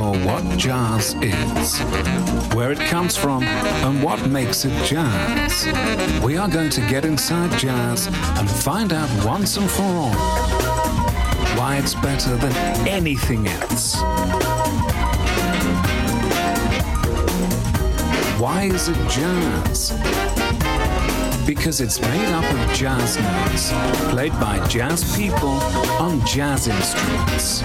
Explore what jazz is, where it comes from, and what makes it jazz. We are going to get inside jazz and find out once and for all why it's better than anything else. Why is it jazz? because it's made up of jazz notes played by jazz people on jazz instruments.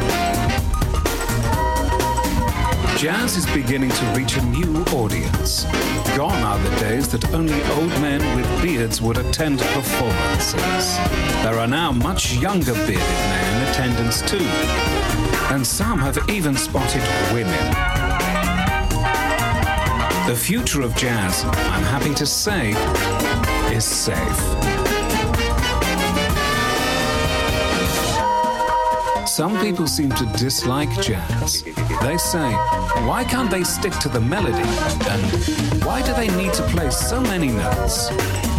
Jazz is beginning to reach a new audience. Gone are the days that only old men with beards would attend performances. There are now much younger bearded men in attendance too. And some have even spotted women. The future of jazz, I'm happy to say, is safe. Some people seem to dislike jazz. They say, why can't they stick to the melody? And why do they need to play so many notes?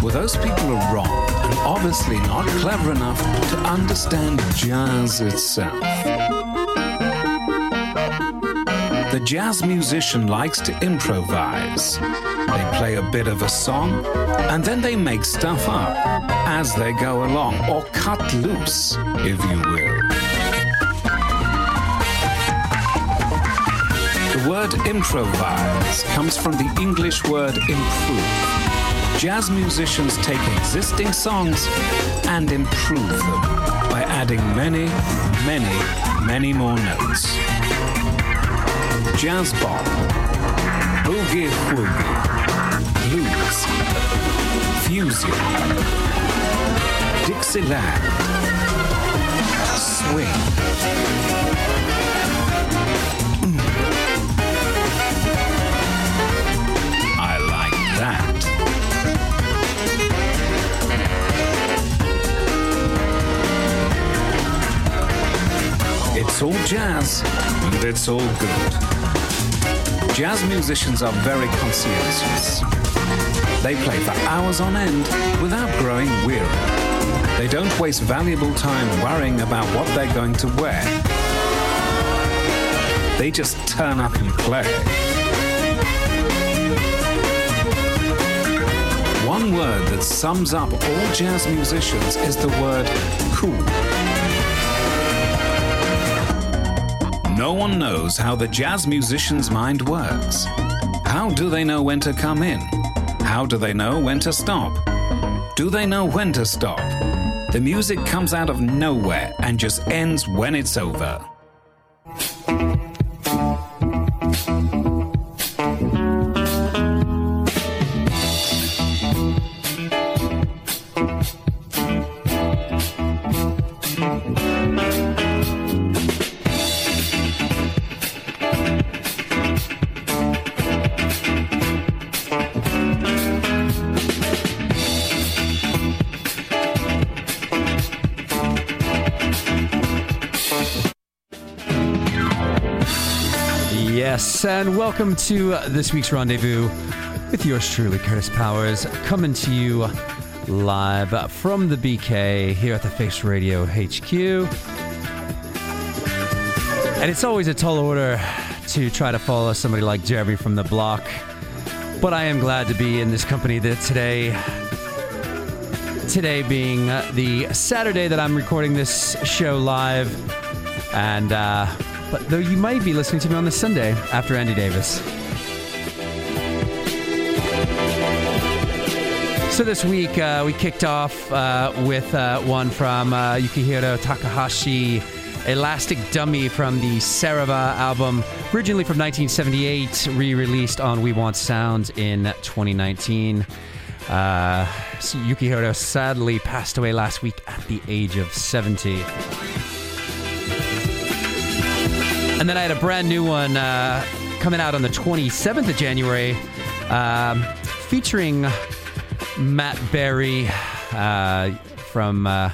Well, those people are wrong and obviously not clever enough to understand jazz itself. The jazz musician likes to improvise. They play a bit of a song and then they make stuff up as they go along, or cut loose, if you will. Word improvise comes from the English word improve. Jazz musicians take existing songs and improve them by adding many, many, many more notes. Jazz bop, boogie woogie, blues, fusion, Dixieland, swing. It's all jazz, and it's all good. Jazz musicians are very conscientious. They play for hours on end without growing weary. They don't waste valuable time worrying about what they're going to wear. They just turn up and play. One word that sums up all jazz musicians is the word cool. No one knows how the jazz musician's mind works. How do they know when to come in? How do they know when to stop? Do they know when to stop? The music comes out of nowhere and just ends when it's over. Welcome to this week's rendezvous with yours truly, Kurtis Powers, coming to you live from the BK here at the Face Radio HQ. And it's always a tall order to try to follow somebody like Jeremy from the block, but I am glad to be in this company today. Today being the Saturday that I'm recording this show live, and uh, but though you might be listening to me on the Sunday after Andy Davis. So this week uh, we kicked off uh, with uh, one from uh, Yukihiro Takahashi, Elastic Dummy from the Saravah album, originally from 1978, re-released on We Want Sound in 2019. Uh, Yukihiro sadly passed away last week at the age of 70. And then I had a brand new one uh, coming out on the 27th of January um, featuring Matt Berry uh, from uh,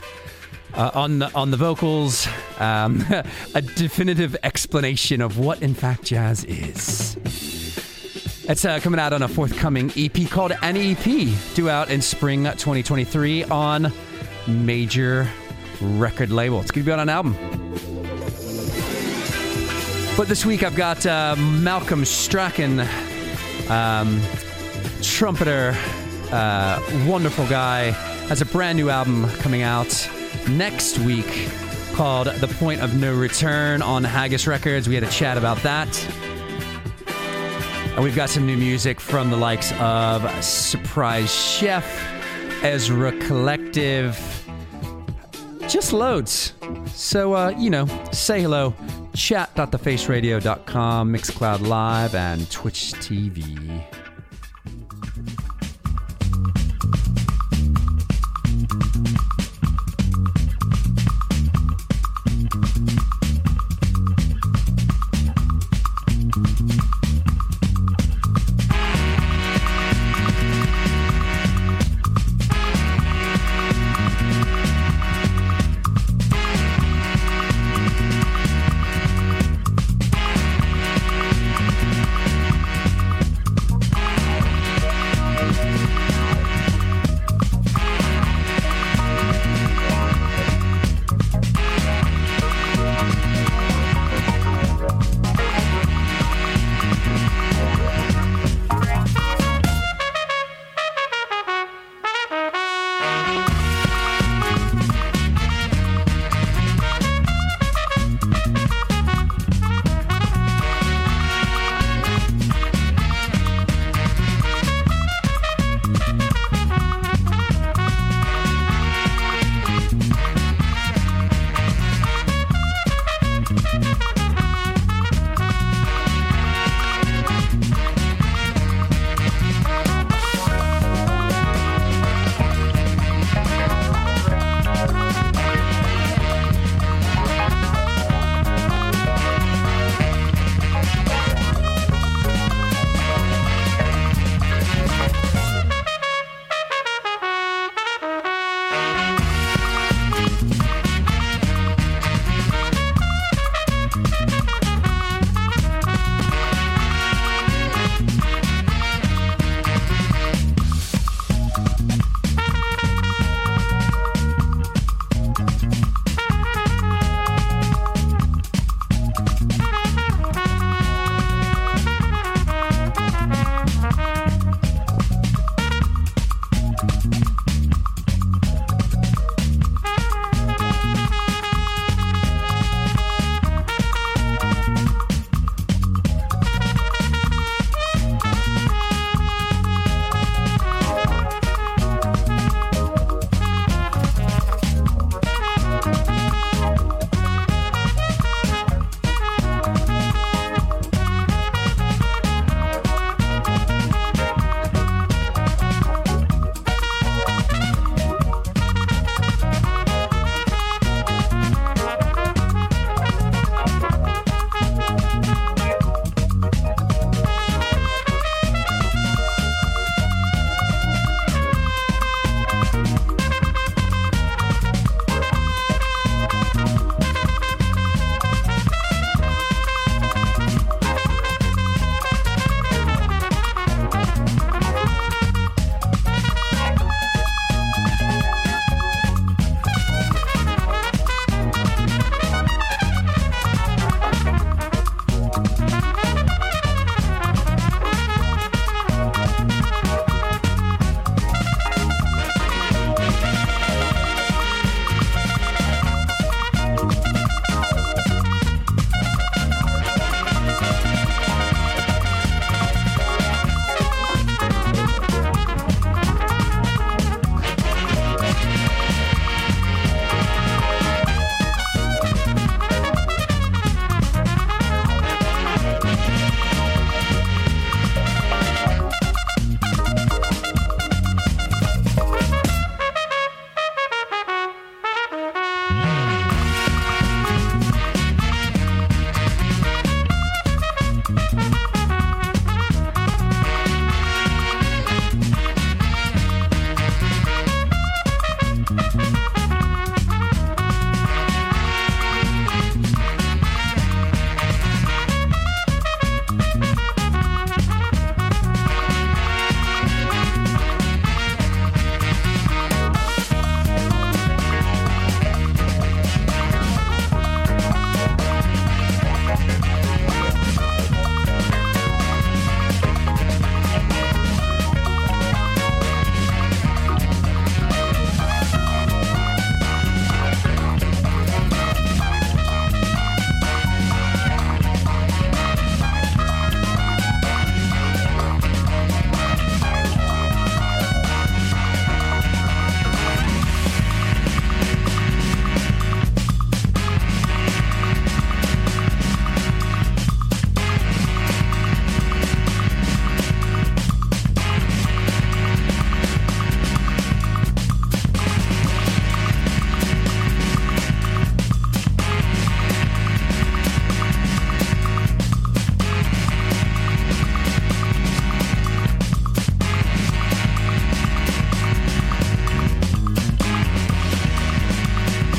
uh, on the on the vocals. Um, a definitive explanation of what, in fact, jazz is. It's uh, coming out on a forthcoming EP called An EP, due out in spring 2023 on major record label. It's going to be on an album. But this week I've got uh, Malcolm Strachan, um, trumpeter, uh, wonderful guy, has a brand new album coming out next week called The Point of No Return on Haggis Records. We had a chat about that. And we've got some new music from the likes of Surprise Chef, Ezra Collective, just loads. So, uh, you know, say hello. Chat.thefaceradio.com, Mixcloud Live, and Twitch TV.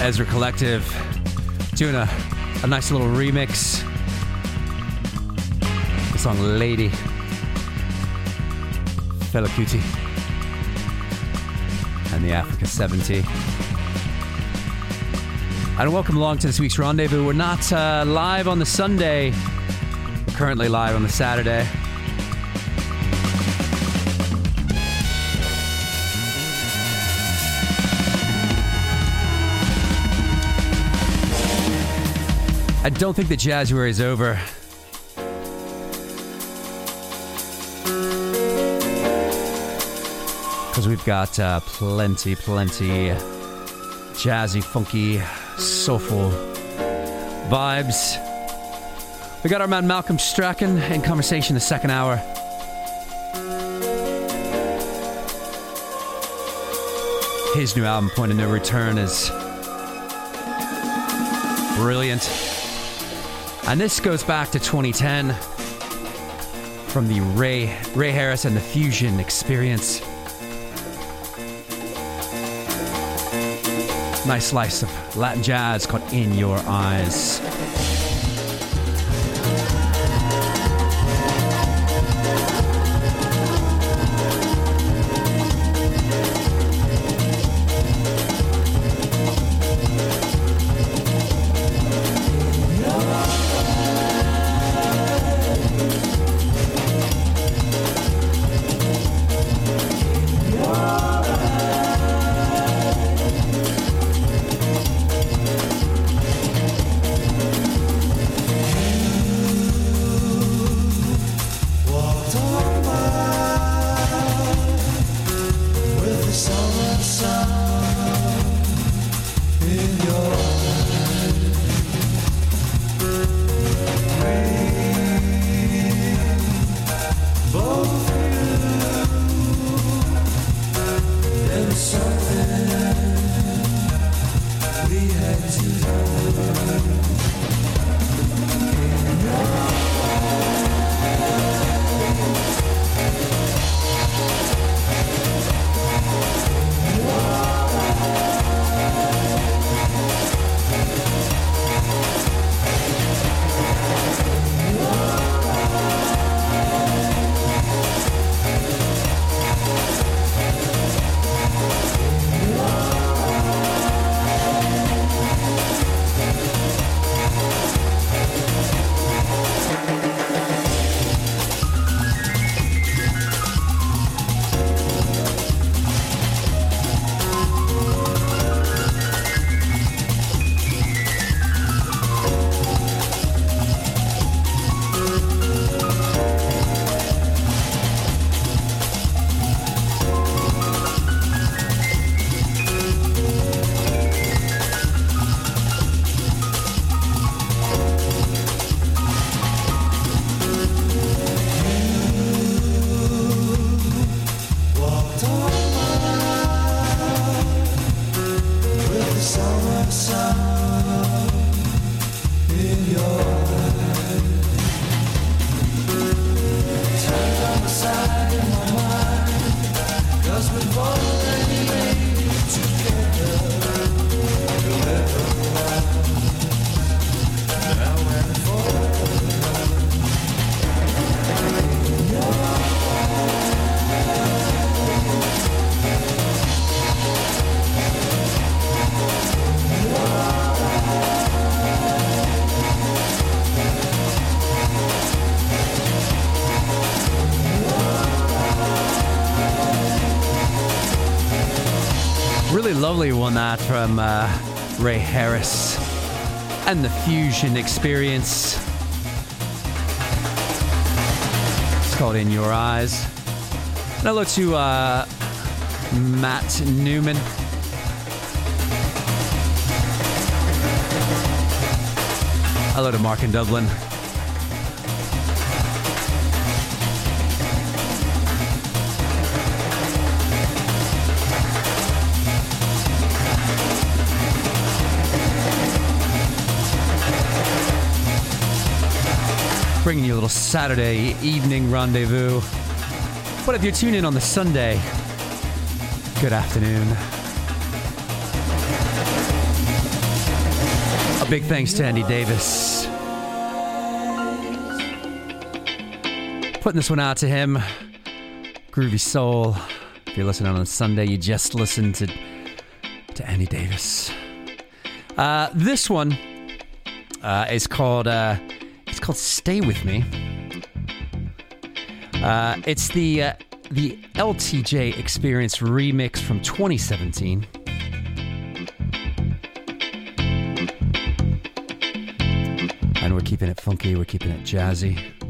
Ezra Collective doing a, a nice little remix. The song Lady. Fela Kuti. And the Africa 70. And welcome along to this week's rendezvous. We're not uh, live on the Sunday, we're currently live on the Saturday. Don't think the Jazzuary is over. Because we've got uh, plenty, plenty jazzy, funky, soulful vibes. We got our man Malcolm Strachan in conversation the second hour. His new album, Point of No Return, is brilliant. And this goes back to 2010 from the Ray Ray Harris and the Fusion Experience. Nice slice of Latin jazz called In Your Eyes. Lovely one that from uh, Ray Harris and the Fusion Experience. It's called In Your Eyes. And hello to uh, Matt Newman. Hello to Mark in Dublin. Bringing you a little Saturday evening rendezvous. But if you're tuning in on the Sunday, good afternoon. A big thanks to Andy Davis. Putting this one out to him. Groovy Soul. If you're listening on Sunday, you just listened to to Andy Davis. Uh, this one uh, is called uh, called "Stay with Me." Uh, it's the uh, the LTJ X-Perience remix from 2017. And we're keeping it funky, we're keeping it jazzy.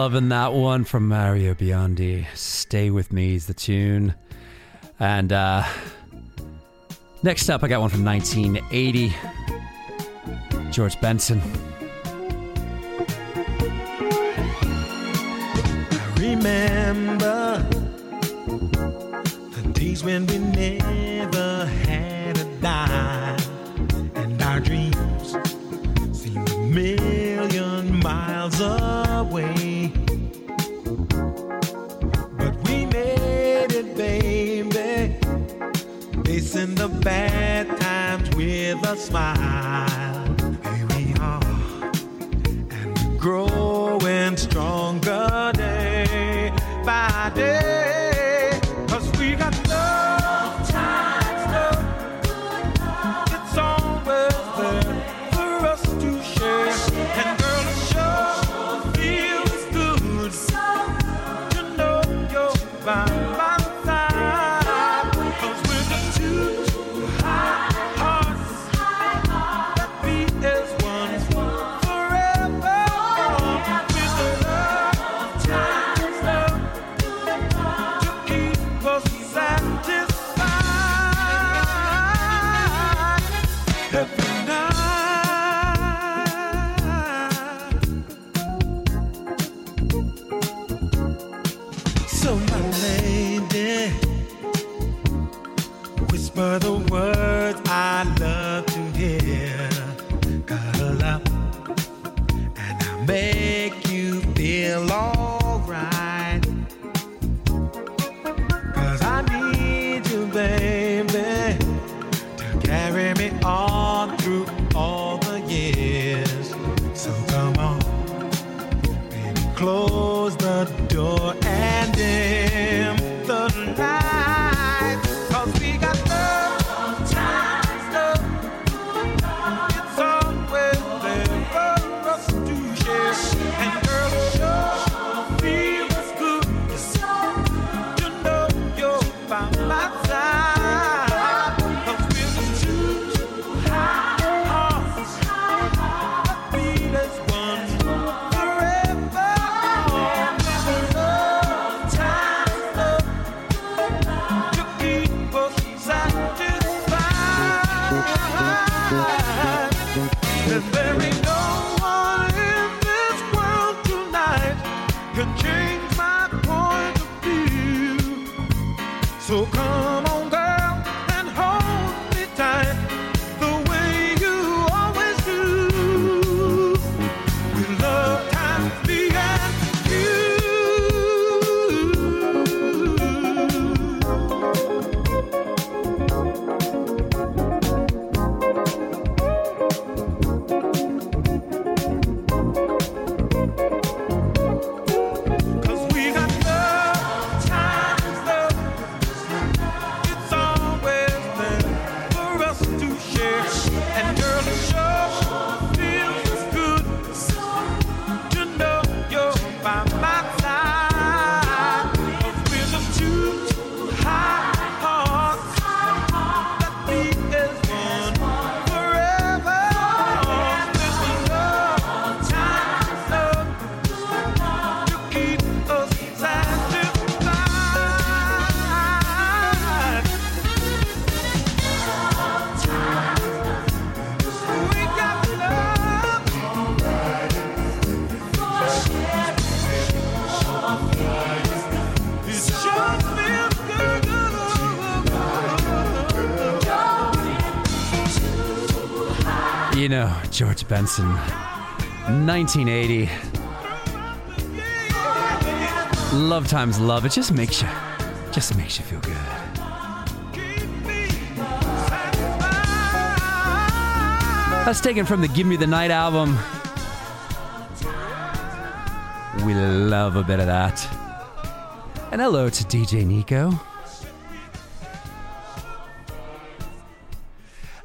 loving that one from Mario Biondi. Stay with me is the tune. And uh, next up, I got one from 1980 George Benson. George Benson, 1980. Love times love. It just makes you, just makes you feel good. That's taken from the Give Me the Night album. We love a bit of that. And hello to DJ Nico.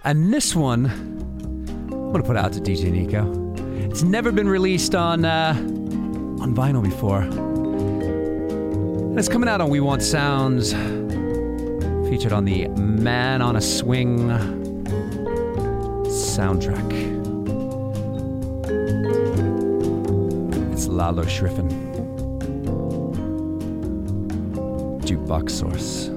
And this one I'm gonna put out to DJ Nico. It's never been released on uh, on vinyl before. And it's coming out on Wewantsounds, featured on the Man on a Swing soundtrack. It's Lalo Schifrin. Jukebox Source.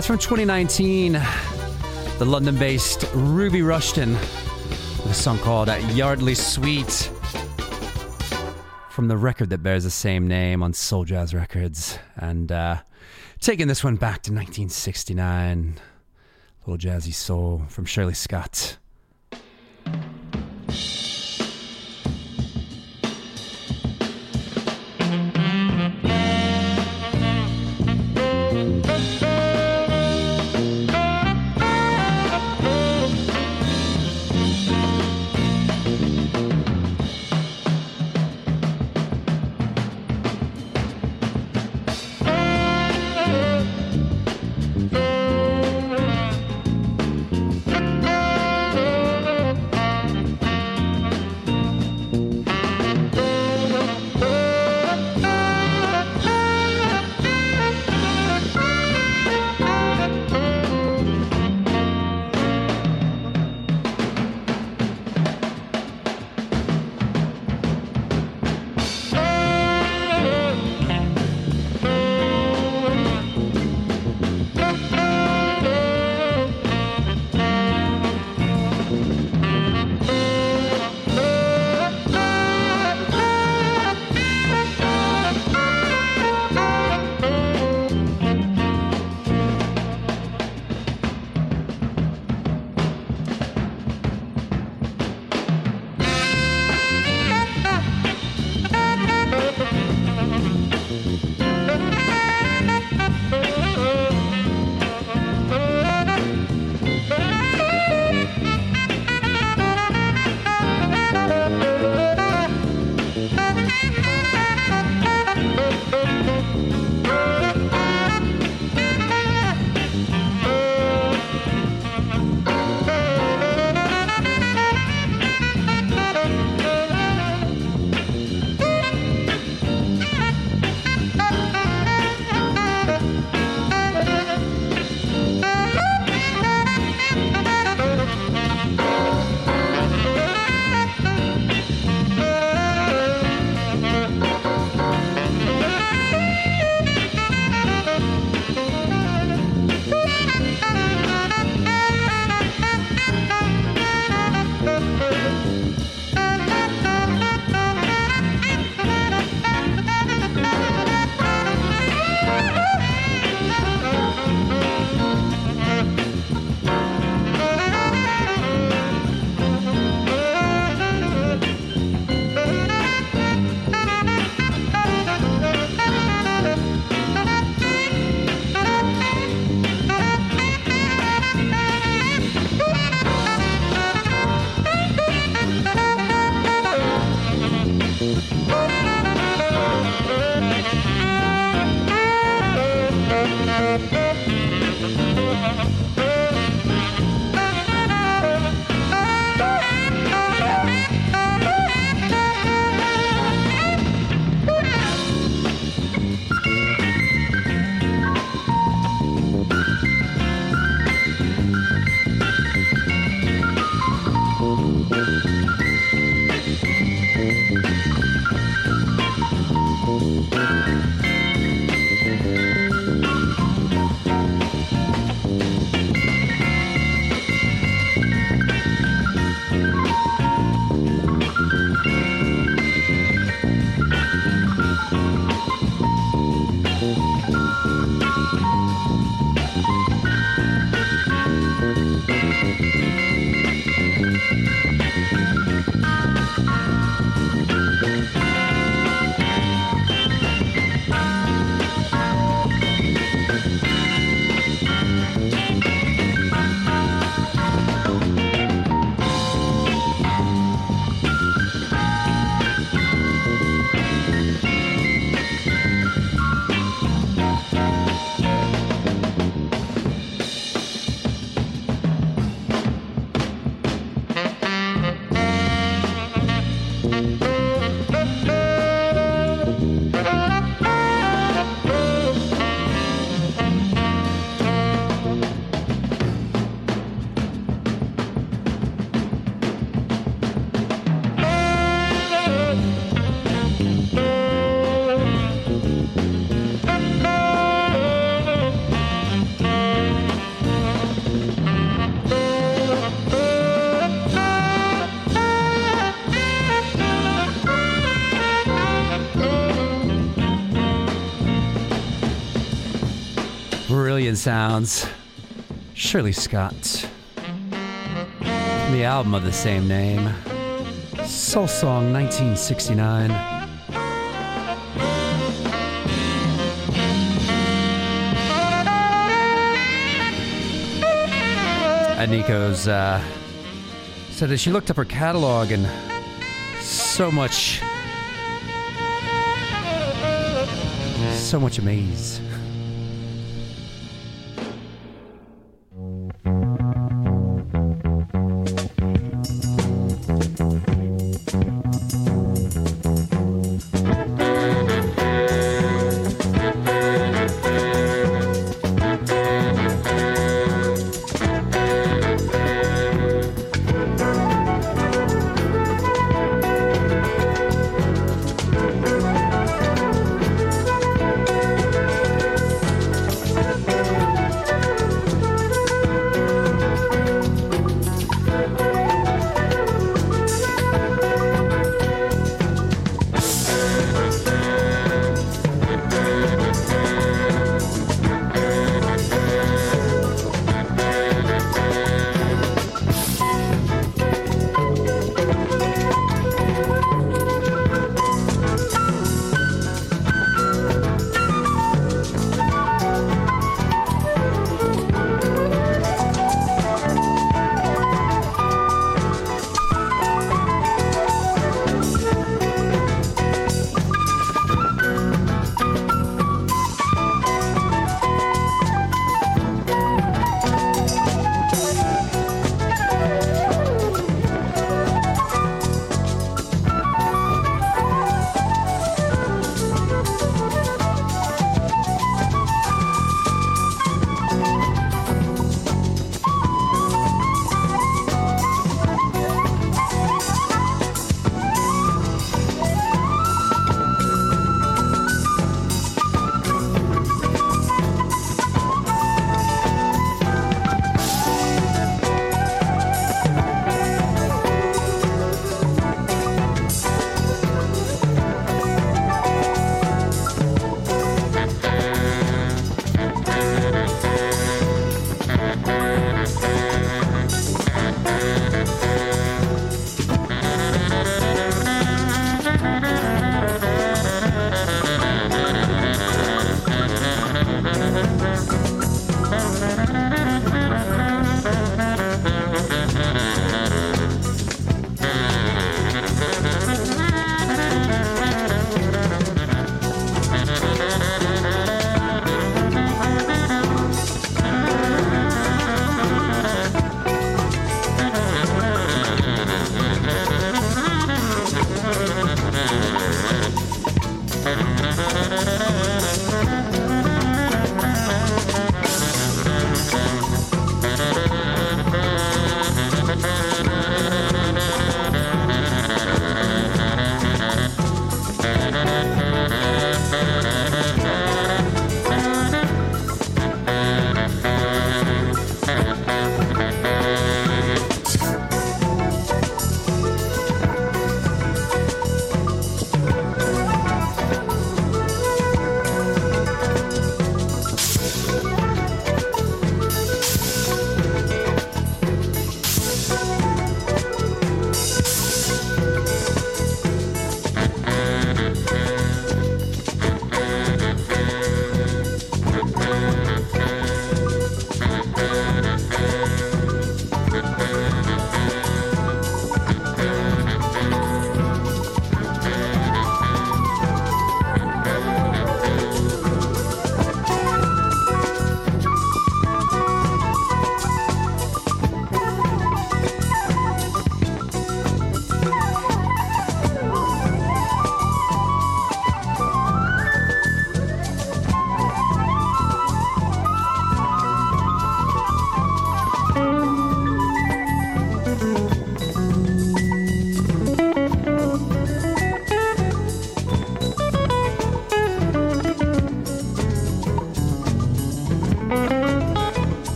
That's from 2019. The London based Ruby Rushton with a song called Yardley Sweet from the record that bears the same name on Soul Jazz Records. And uh, taking this one back to 1969. Little jazzy soul from Shirley Scott. Sounds. Shirley Scott. The album of the same name. Soul Song 1969. And Nico's uh, said that she looked up her catalog and so much, so much amaze.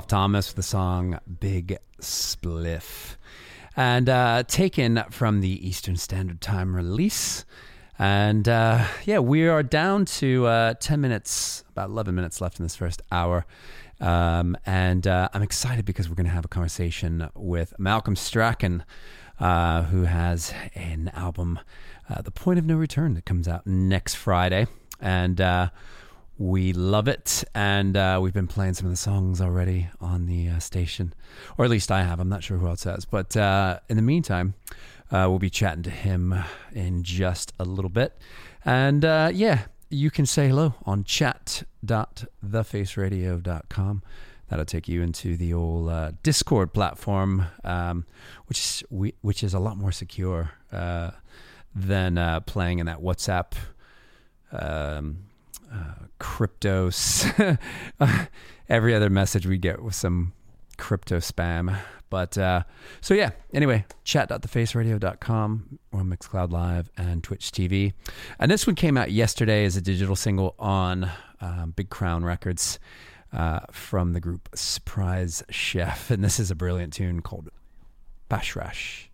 Ralph Thomas with the song Big Spliff. And uh, taken from the Eastern Standard Time release. And uh, yeah, we are down to uh, 10 minutes, about 11 minutes left in this first hour. Um, and uh, I'm excited because we're going to have a conversation with Malcolm Strachan, uh, who has an album, uh, The Point of No Return, that comes out next Friday. And we love it. And uh, we've been playing some of the songs already on the uh, station, or at least I have. I'm not sure who else has. But in the meantime, we'll be chatting to him in just a little bit. And yeah, you can say hello on chat.thefaceradio.com. That'll take you into the old uh, Discord platform, um, which is we, which is a lot more secure uh, than uh, playing in that WhatsApp um, uh, cryptos. Every other message we get with some crypto spam. But uh, so yeah, anyway, chat.thefaceradio.com or Mixcloud Live and Twitch TV. And this one came out yesterday as a digital single on um, Big Crown Records uh, from the group Surprise Chef. And this is a brilliant tune called Bashrash.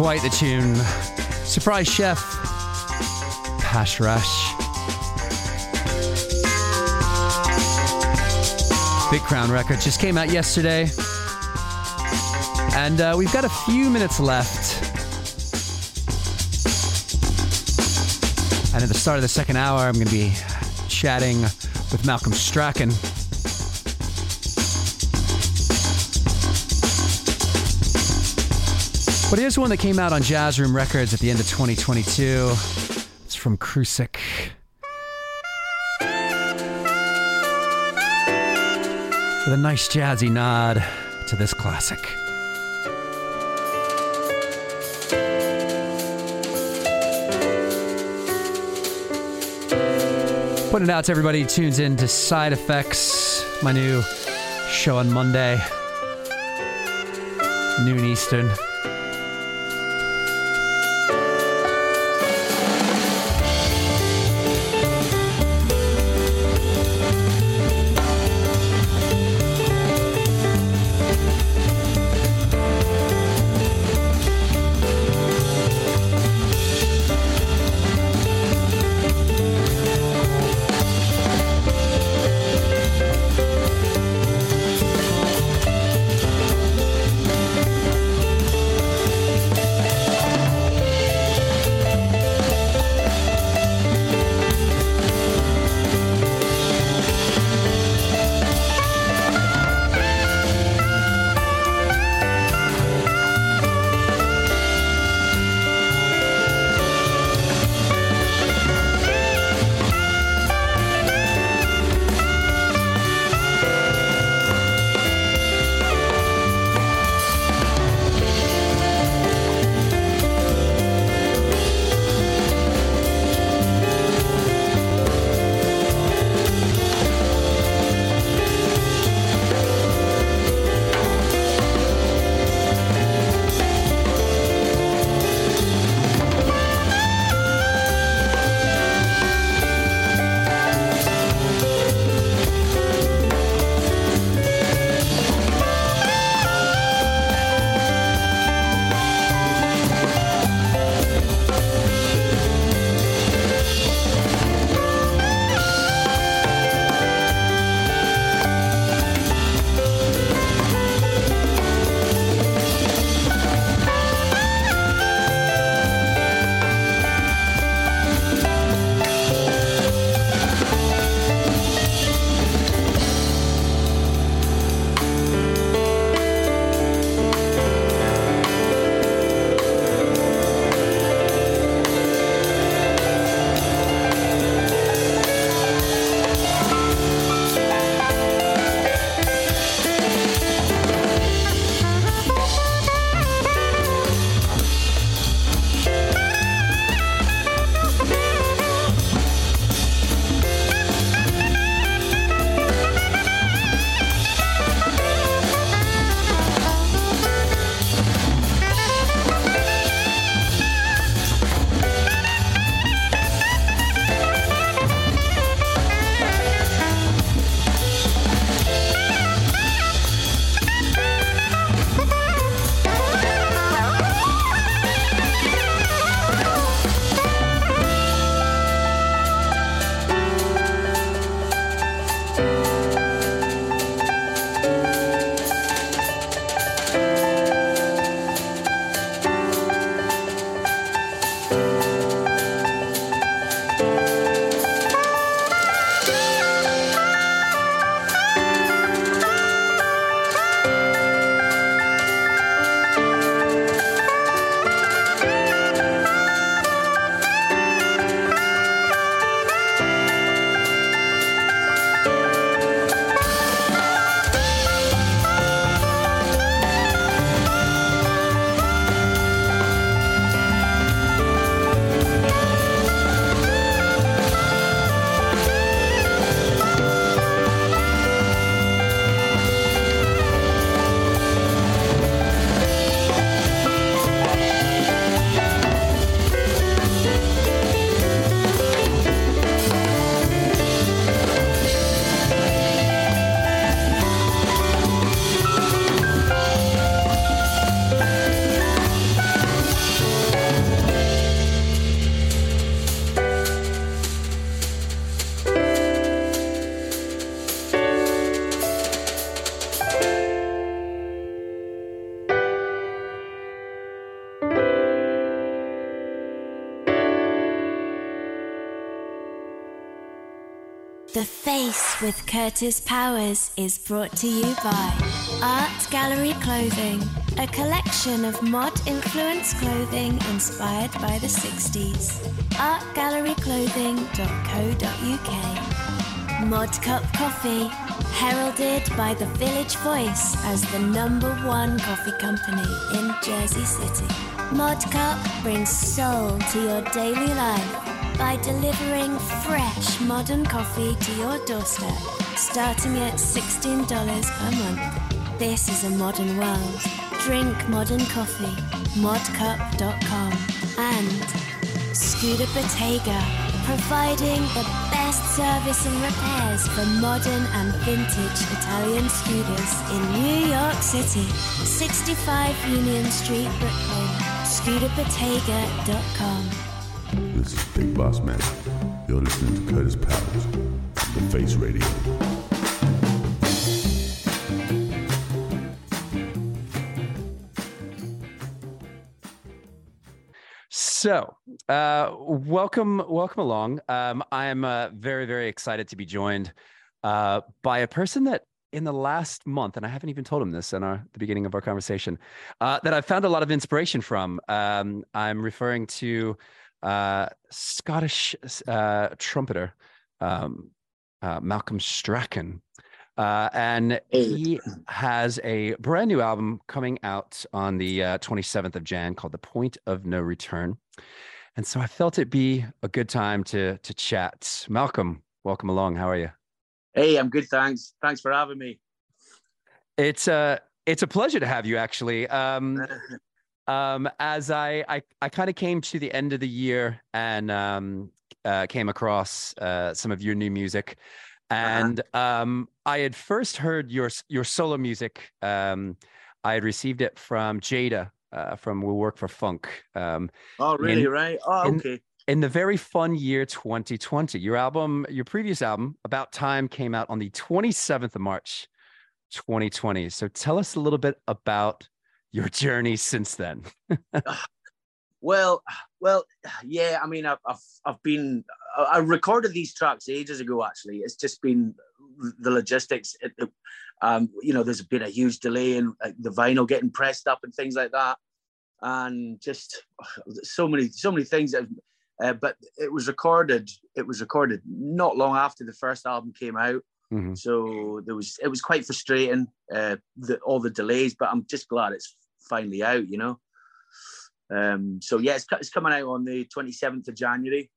Quite the tune. Surprise Chef, Bashrash. Big Crown Records just came out yesterday. And uh, we've got a few minutes left. And at the start of the second hour, I'm going to be chatting with Malcolm Strachan. But here's one that came out on Jazz Room Records at the end of 2022. It's from Krusik. With a nice jazzy nod to this classic. Putting it out to everybody who tunes in to Side Effects, my new show on Monday, noon Eastern. With Kurtis Powers is brought to you by Art Gallery Clothing, a collection of mod influenced clothing inspired by the 60s. artgalleryclothing.co.uk. Mod Cup Coffee, heralded by the Village Voice as the number one coffee company in Jersey City. Mod Cup brings soul to your daily life by delivering fresh modern coffee to your doorstep, starting at $16 per month. This is a modern world. Drink modern coffee. Modcup.com and Scooter Bottega, providing the best service and repairs for modern and vintage Italian scooters in New York City. 65 Union Street, Brooklyn. ScooterBottega.com. This is Big Boss Man. You're listening to Kurtis Powers, The Face Radio. So, uh, welcome, welcome along. Um, I am uh, very, very excited to be joined uh, by a person that in the last month, and I haven't even told him this in our, the beginning of our conversation, uh, that I found a lot of inspiration from. Um, I'm referring to uh, Scottish uh, trumpeter um, uh, Malcolm Strachan. Uh, and he has a brand new album coming out on the uh, 27th of Jan called The Point of No Return. And so I felt it be a good time to to chat. Malcolm, welcome along. How are you? Hey, I'm good. Thanks. Thanks for having me. It's a it's a pleasure to have you. Actually, um, um, as I I, I kind of came to the end of the year and um, uh, came across uh, some of your new music, and um, I had first heard your your solo music. Um, I had received it from Jada uh, from We Work for Funk. Um, Oh, really? in- right? Oh, in- okay. in the very fun year 2020. Your album, your previous album, About Time, came out on the 27th of March, 2020. So tell us a little bit about your journey since then. Well, well, yeah. I mean, I've I've, I've been I I recorded these tracks ages ago. Actually, it's just been the logistics. Um, you know, there's been a huge delay in like, the vinyl getting pressed up and things like that, and just so many so many things. That, uh, but it was recorded. It was recorded not long after the first album came out. Mhm. So there was it was quite frustrating, uh, the, all the delays. But I'm just glad it's finally out. You know. Um, so yeah, it's, it's coming out on the 27th of January.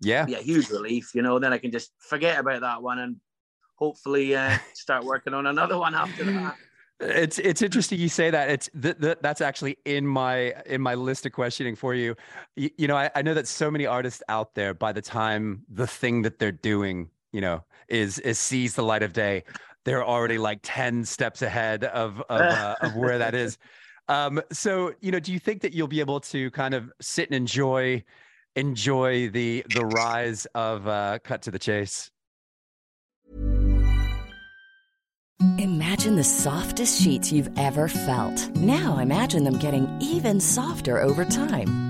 Yeah. Be a huge relief, you know. Then I can just forget about that one and hopefully uh, start working on another one after that. It's it's interesting you say that. It's th- th- that's actually in my in my list of questioning for you. You, you know, I, I know that so many artists out there, by the time the thing that they're doing, you know, is is sees the light of day, they're already like ten steps ahead of of, uh, of where that is. Um, so you know, do you think that you'll be able to kind of sit and enjoy enjoy the the rise of uh, Cut to the Chase? Imagine the softest sheets you've ever felt. Now imagine them getting even softer over time.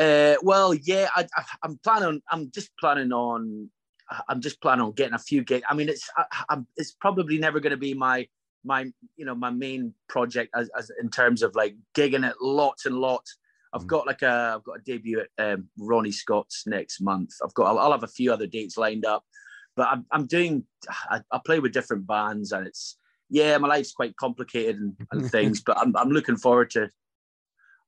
Uh, well, yeah, I, I, I'm planning. I'm just planning on. I'm just planning on getting a few gigs. I mean, it's I, I'm, it's probably never going to be my my you know my main project as, as in terms of like gigging it lots and lots. I've got like a I've got a debut at um, Ronnie Scott's next month. I've got I'll, I'll have a few other dates lined up, but I'm, I'm doing. I, I play with different bands, and it's yeah, my life's quite complicated and, and things. but I'm I'm looking forward to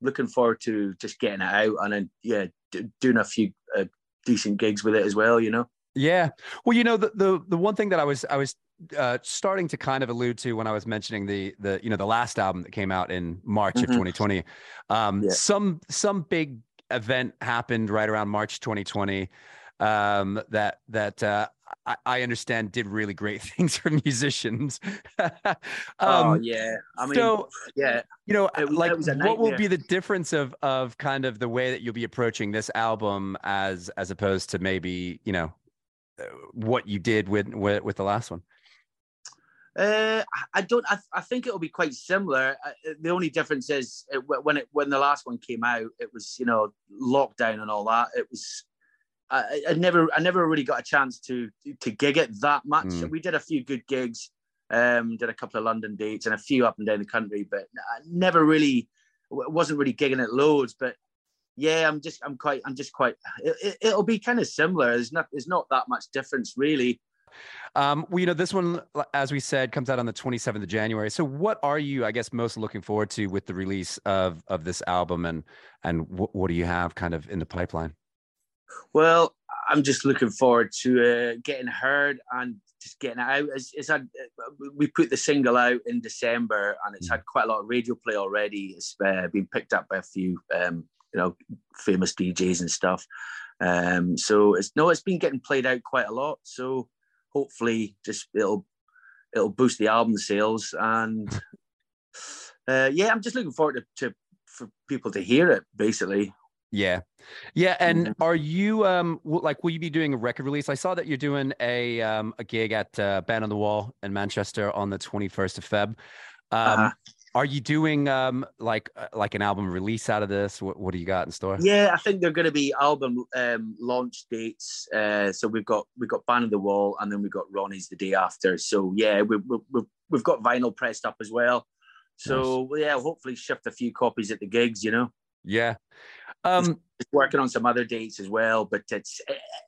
looking forward to just getting it out and then yeah, d- doing a few uh, decent gigs with it as well. You know. Yeah. Well, you know, the the the one thing that I was I was uh, starting to kind of allude to when I was mentioning the the you know the last album that came out in March Mhm. of 2020. Um, Yeah. Some some big event happened right around March 2020 um, that that uh, I, I understand did really great things for musicians. um, oh yeah, I mean, so yeah, you know, It like it what will be the difference of of kind of the way that you'll be approaching this album as as opposed to maybe you know uh, what you did with with, with the last one? Uh, I don't. I, I think it'll be quite similar. Uh, The only difference is it, when it when the last one came out, it was you know lockdown and all that. It was. I, I never I never really got a chance to to gig it that much. Mm. We did a few good gigs, um, did a couple of London dates and a few up and down the country, but I never really wasn't really gigging it loads. But yeah, I'm just I'm quite I'm just quite. It, it, it'll be kind of similar. There's not there's not that much difference really. Um, well, you know, this one, as we said, comes out on the 27th of January. So, what are you, I guess, most looking forward to with the release of of this album, and and what, what do you have kind of in the pipeline? Well, I'm just looking forward to uh, getting heard and just getting it out. It's, it's had, we put the single out in December, and it's had quite a lot of radio play already. It's uh, been picked up by a few, um, you know, famous DJs and stuff. Um, so it's no, it's been getting played out quite a lot. So hopefully, just it'll it'll boost the album sales, and uh, yeah, I'm just looking forward to, to for people to hear it. Basically, Yeah, yeah. And Mm-hmm. are you um like, will you be doing a record release? I saw that you're doing a um a gig at uh, Band on the Wall in Manchester on the 21st of Feb. Um, Uh-huh. Are you doing um like uh, like an album release out of this? What what do you got in store? Yeah, I think they're going to be album um, launch dates. Uh, so we've got we've got Band of the Wall, and then we've got Ronnie's the day after. So yeah, we, we, we've we've got vinyl pressed up as well. So yeah, hopefully shift a few copies at the gigs. You know, Yeah. Um, working on some other dates as well. But it's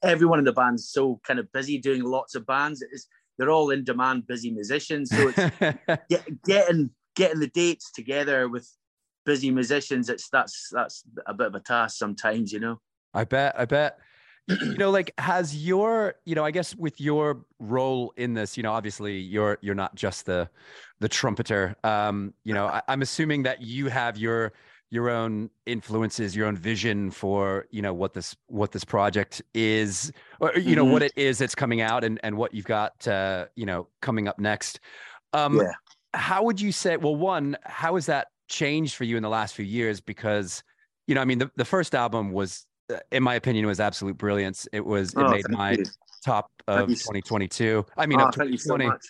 everyone in the band's so kind of busy doing lots of bands. It's, they're all in demand, busy musicians. So it's get, getting getting the dates together with busy musicians. It's that's that's a bit of a task sometimes. You know. I bet. I bet. You know, like has your, you know, I guess with your role in this, you know, obviously you're you're not just the the trumpeter. Um, you know, I, I'm assuming that you have your your own influences, your own vision for, you know, what this what this project is, or you know, Mhm. what it is that's coming out and and what you've got uh, you know, coming up next. Um Yeah. how would you say well one how has that changed for you in the last few years because you know i mean the, the first album was uh, in my opinion was absolute brilliance it was it Oh, made my you. top of s- 2022 i mean Oh, of thank you so 2020 much.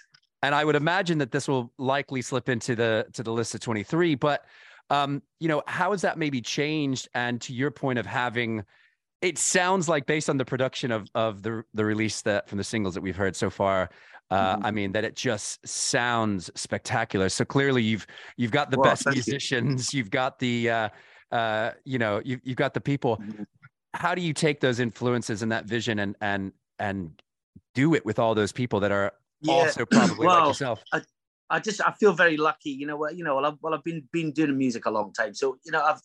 and i would imagine that this will likely slip into the to the list of 23 but um you know how has that maybe changed and to your point of having it sounds like based on the production of of the the release that from the singles that we've heard so far uh, Mm-hmm. I mean that it just sounds spectacular. So clearly you've you've got the Well, best thank you. musicians, you've got the uh, uh, you know you've you've got the people. Mm-hmm. How do you take those influences and that vision and and and do it with all those people that are also probably like yourself? I, I just I feel very lucky. You know what? You know, well, I've, well, I've been been doing music a long time, so you know, I've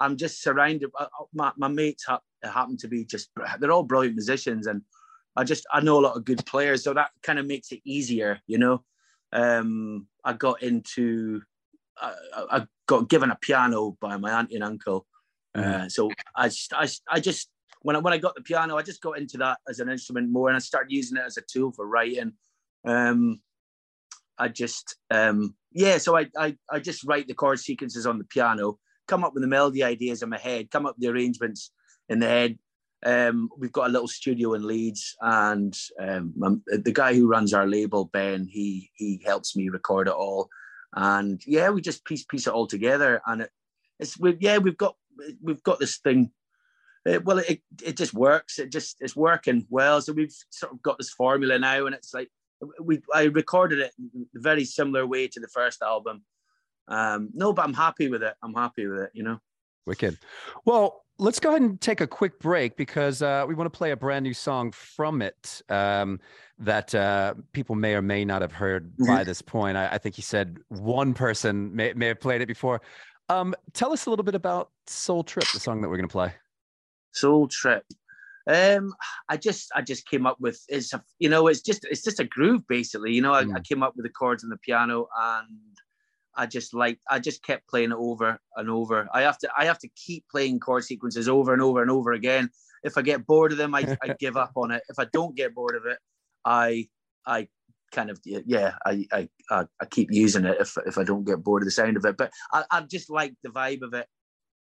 I'm just surrounded. My, my mates ha- happen to be just they're all brilliant musicians, and I just I know a lot of good players, so that kind of makes it easier. You know, um, I got into I, I got given a piano by my auntie and uncle, uh, so I just, I I just when I when I got the piano, I just got into that as an instrument more, and I started using it as a tool for writing. Um, I just um yeah, so I, I I just write the chord sequences on the piano, come up with the melody ideas in my head, come up with the arrangements in the head. Um, we've got a little studio in Leeds, and um, the guy who runs our label, Ben, he he helps me record it all, and yeah, we just piece piece it all together, and it, it's we yeah we've got we've got this thing. It, well, it it just works. It just it's working well. So we've sort of got this formula now, and it's like we I recorded it in a very similar way to the first album. Um, no, but I'm happy with it. I'm happy with it. You know. Wicked. Well, let's go ahead and take a quick break because uh, we want to play a brand new song from it um, that uh, people may or may not have heard Mm-hmm. by this point. I, I think he said one person may, may have played it before. Um, tell us a little bit about Soul Trip, the song that we're going to play. Soul Trip. Um, I just I just came up with it's a you know it's just it's just a groove basically. You know, I, I came up with the chords on the piano and I just like I just kept playing it over and over. I have to I have to keep playing chord sequences over and over and over again. If I get bored of them, I, I give up on it. If I don't get bored of it, I I kind of yeah I I I I keep using it if if I don't get bored of the sound of it. But I I just like the vibe of it.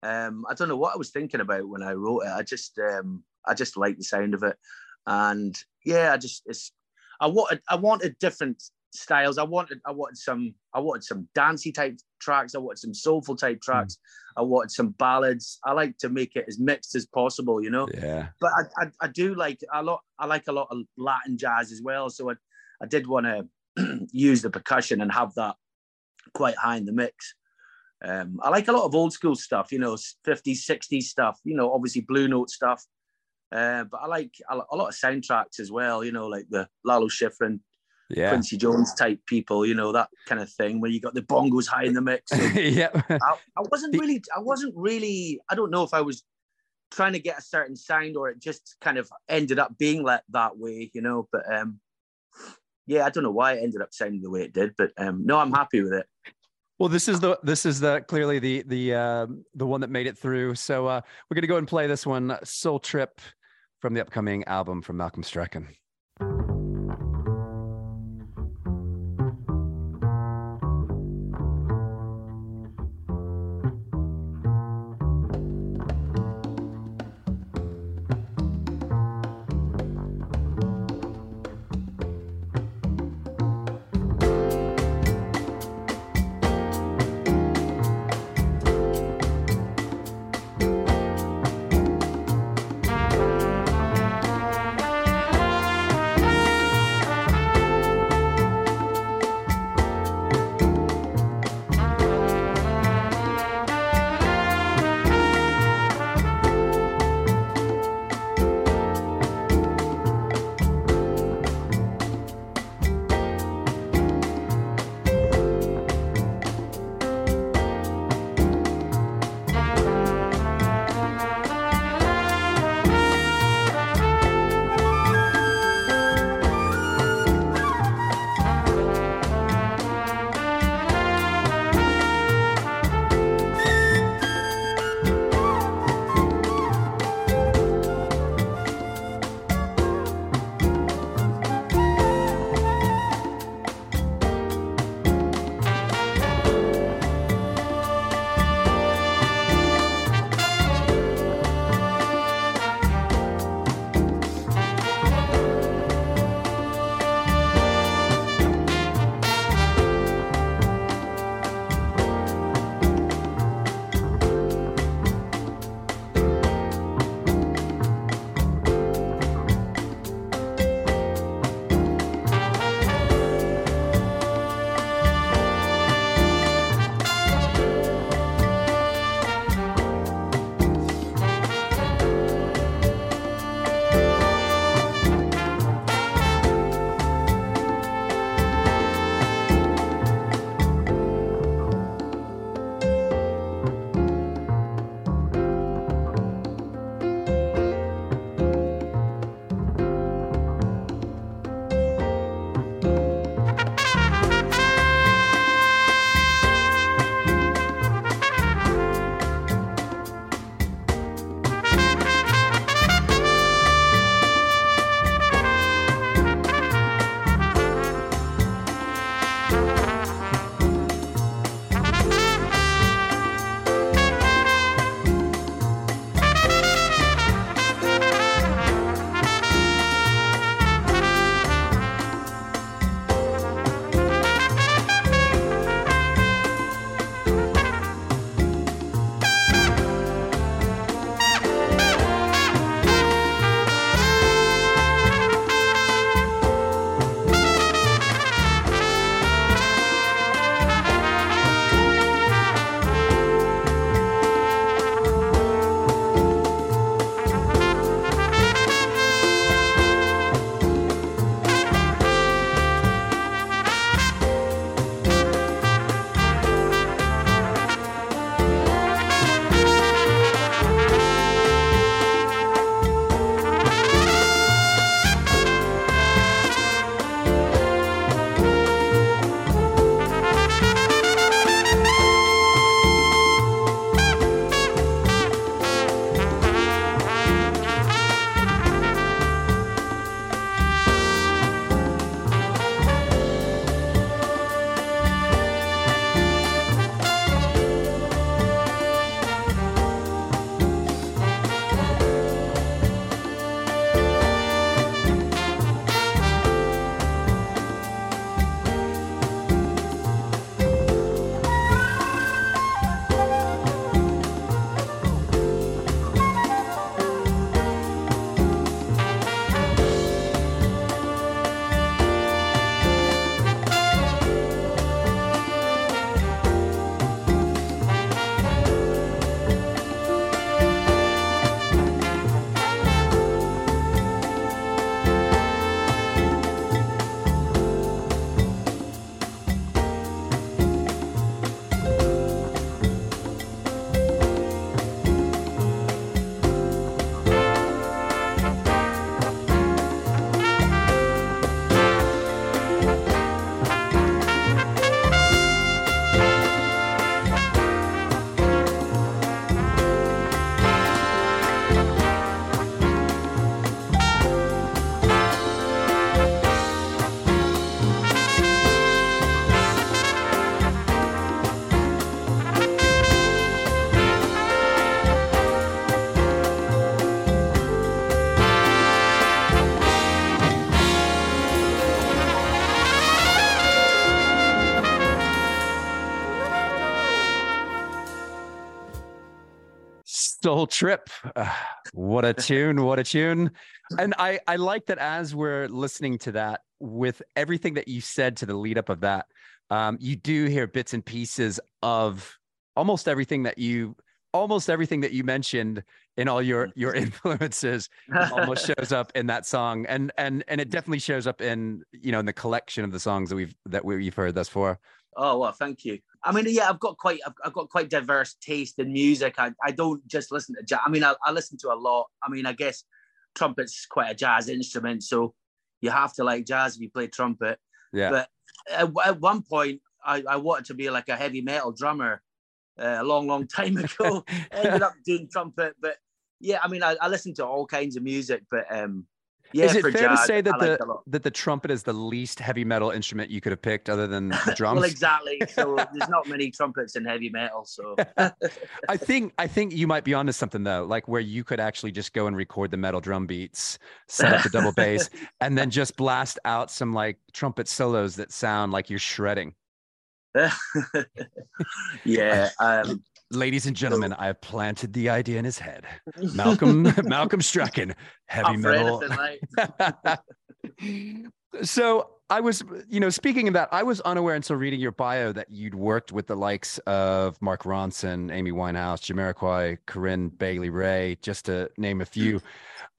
Um, I don't know what I was thinking about when I wrote it. I just um I just like the sound of it, and yeah, I just it's I wanted I wanted different styles. I wanted I wanted some I wanted some dancey type tracks. I wanted some soulful type tracks. I wanted some ballads. I like to make it as mixed as possible, you know. Yeah. But I, I, I do like a lot. I like a lot of Latin jazz as well. So I I did want to use the percussion and have that quite high in the mix. Um, I like a lot of old school stuff, you know, 50s, 60s stuff, you know, obviously Blue Note stuff. Uh, but I like a, a lot of soundtracks as well, you know, like the Lalo Schifrin, Yeah. Quincy Jones type people, you know, that kind of thing where you got the bongos high in the mix. Yeah. I, I wasn't really, I wasn't really, I don't know if I was trying to get a certain sound or it just kind of ended up being like that way, you know, but um, yeah, I don't know why it ended up sounding the way it did, but um, no, I'm happy with it. Well, this is the this is the clearly the the uh, the one that made it through. So uh, we're gonna go and play this one, Soul Trip, from the upcoming album from Malcolm Strachan. Soul Trip. Uh, what a tune. What a tune. And I, I like that as we're listening to that, with everything that you said to the lead up of that, um, you do hear bits and pieces of almost everything that you almost everything that you mentioned in all your your influences almost shows up in that song and and and it definitely shows up in you know in the collection of the songs that we've that we've heard thus far Oh well, thank you. I mean, yeah, I've got quite, I've, I've got quite diverse taste in music. I, I don't just listen to jazz. I mean, I, I listen to a lot. I mean, I guess trumpet's quite a jazz instrument, so you have to like jazz if you play trumpet. Yeah. But at, at one point, I, I wanted to be like a heavy metal drummer uh, a long, long time ago. Ended up doing trumpet, but yeah, I mean, I, I listen to all kinds of music, but um, yeah, is it fair jazz, to say that I like it a the that the trumpet is the least heavy metal instrument you could have picked other than the drums well, exactly. So there's not many trumpets in heavy metal. So I think I think you might be onto something though, like where you could actually just go and record the metal drum beats, set up the double bass, and then just blast out some like trumpet solos that sound like you're shredding. yeah. Um, Ladies and gentlemen, I have planted the idea in his head. Malcolm Malcolm Strachan, heavy metal. so I was, you know, speaking of that, I was unaware until reading your bio that you'd worked with the likes of Mark Ronson, Amy Winehouse, Jamiroquai, Corinne Bailey Rae, just to name a few.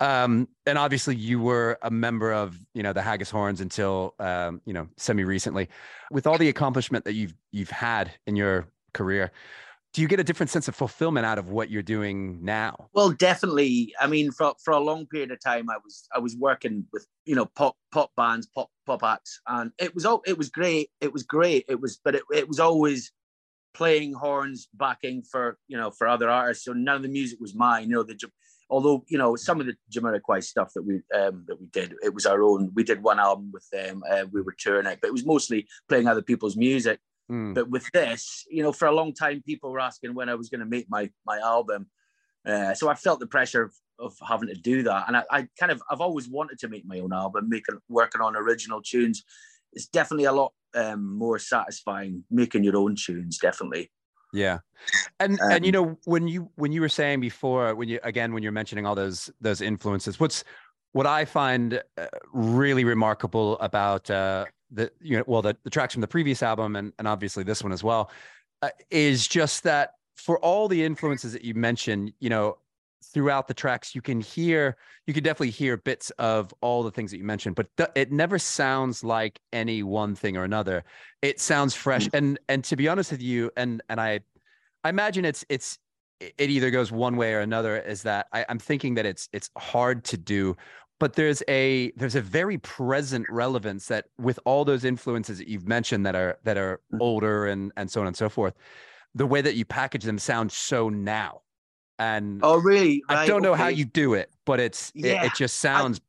Um, and obviously, you were a member of, you know, the Haggis Horns until, um, you know, semi recently. With all the accomplishment that you've you've had in your career, do you get a different sense of fulfillment out of what you're doing now? Well, definitely. I mean, for for a long period of time, I was I was working with you know pop pop bands, pop pop acts, and it was all it was great. It was great. It was, but it, it was always playing horns, backing for you know for other artists. So none of the music was mine. You know, the although you know some of the Jamiroquai stuff that we um, that we did, it was our own. We did one album with them. Uh, we were touring it, but it was mostly playing other people's music. Mm. But with this, you know, for a long time, people were asking when I was going to make my my album. Uh, so I felt the pressure of, of having to do that, and I, I kind of I've always wanted to make my own album, making working on original tunes. It's definitely a lot um, more satisfying making your own tunes. Definitely. Yeah. And and you Um, know when you when you were saying before when you again when you're mentioning all those those influences what's what I find uh, really remarkable about uh the you know well the, the tracks from the previous album and and obviously this one as well uh, is just that for all the influences that you mentioned you know throughout the tracks you can hear you can definitely hear bits of all the things that you mentioned but th- it never sounds like any one thing or another. It sounds fresh. And and to be honest with you and and i i imagine it's it's it either goes one way or another is that I, i'm thinking that it's it's hard to do but there's a there's a very present relevance that with all those influences that you've mentioned that are that are older and and so on and so forth the way that you package them sounds so now and Oh, really? i don't know how you do it but it's it, Yeah, it just sounds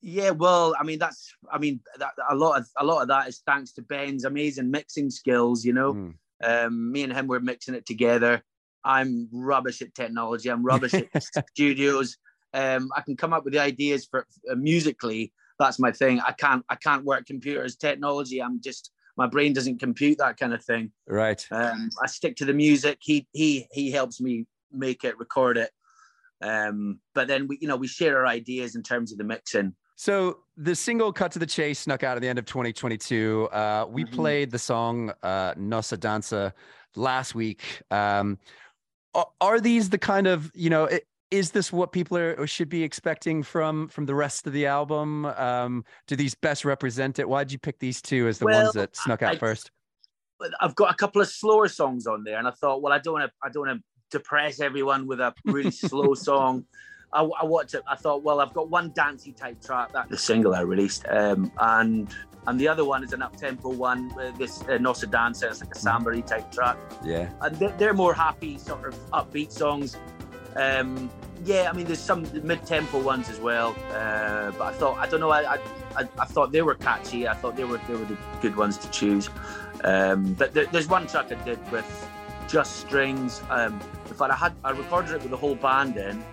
Yeah, well, I mean that's I mean that, a lot of a lot of that is thanks to Ben's amazing mixing skills. You know, Hmm. um, me and him were mixing it together. I'm rubbish at technology. I'm rubbish at studios. Um, I can come up with the ideas for uh, musically. That's my thing. I can't I can't work computers technology. I'm just my brain doesn't compute that kind of thing. right Um, I stick to the music. He he he helps me make it, record it. Um, but then we you know we share our ideas in terms of the mixing. So the single "Cut to the Chase" snuck out at the end of 2022. Uh, we Mhm. played the song uh, "Nossa Dança" last week. Um, are, are these the kind of you know? i- Is this what people are or should be expecting from from the rest of the album? Um, do these best represent it? Why did you pick these two as the Well, ones that snuck out I- first? I've got a couple of slower songs on there, and I thought, well, I don't want to, I don't want to depress everyone with a really slow song. I, I want to. I thought, well, I've got one dancey type track that the single I released, um, and and the other one is an up tempo one. Uh, this uh, Nossa Dança, it's like a samba type track, Yeah, and they're, they're more happy, sort of upbeat songs. Um, yeah, I mean, there's some mid tempo ones as well, uh, but I thought, I don't know, I, I, I, thought they were catchy. I thought they were they were the good ones to choose. Um, but there, there's one track I did with just strings. Um, in fact, I had I recorded it with the whole band in,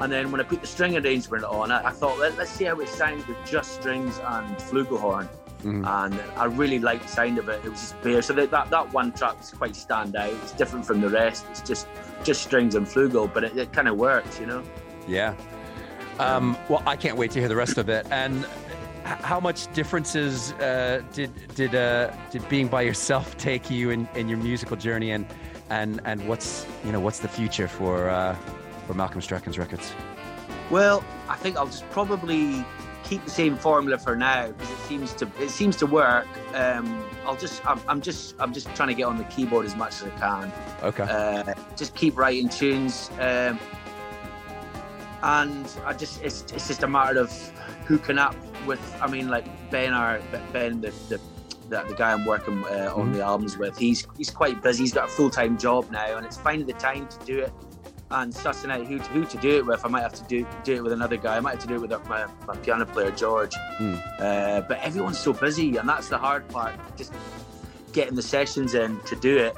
and then when I put the string arrangement on, I, I thought Let, let's see how it sounds with just strings and flugelhorn. And I really liked the sound of it. It was just bare. So that that, that one track is quite stand out. It's different from the rest. It's just just strings and flugel, but it, it kind of works, you know. Yeah. Um, well, I can't wait to hear the rest of it. And how much differences uh, did did uh, did being by yourself take you in, in your musical journey, and and and what's you know what's the future for uh, for Malcolm Strachan's records? Well, I think I'll just probably keep the same formula for now because seems to it seems to work. Um, I'll just I'm, I'm just I'm just trying to get on the keyboard as much as I can. Okay. Uh, just keep writing tunes, um, and I just it's it's just a matter of hooking up with. I mean, like Ben, our Ben, the the, the, the guy I'm working uh, on the albums with. He's he's quite busy. He's got a full time job now, and it's finding the time to do it and sussing out who to, who to do it with. I might have to do do it with another guy. I might have to do it with my, my piano player George. Uh, but everyone's so busy, and that's the hard part. Just getting the sessions in to do it.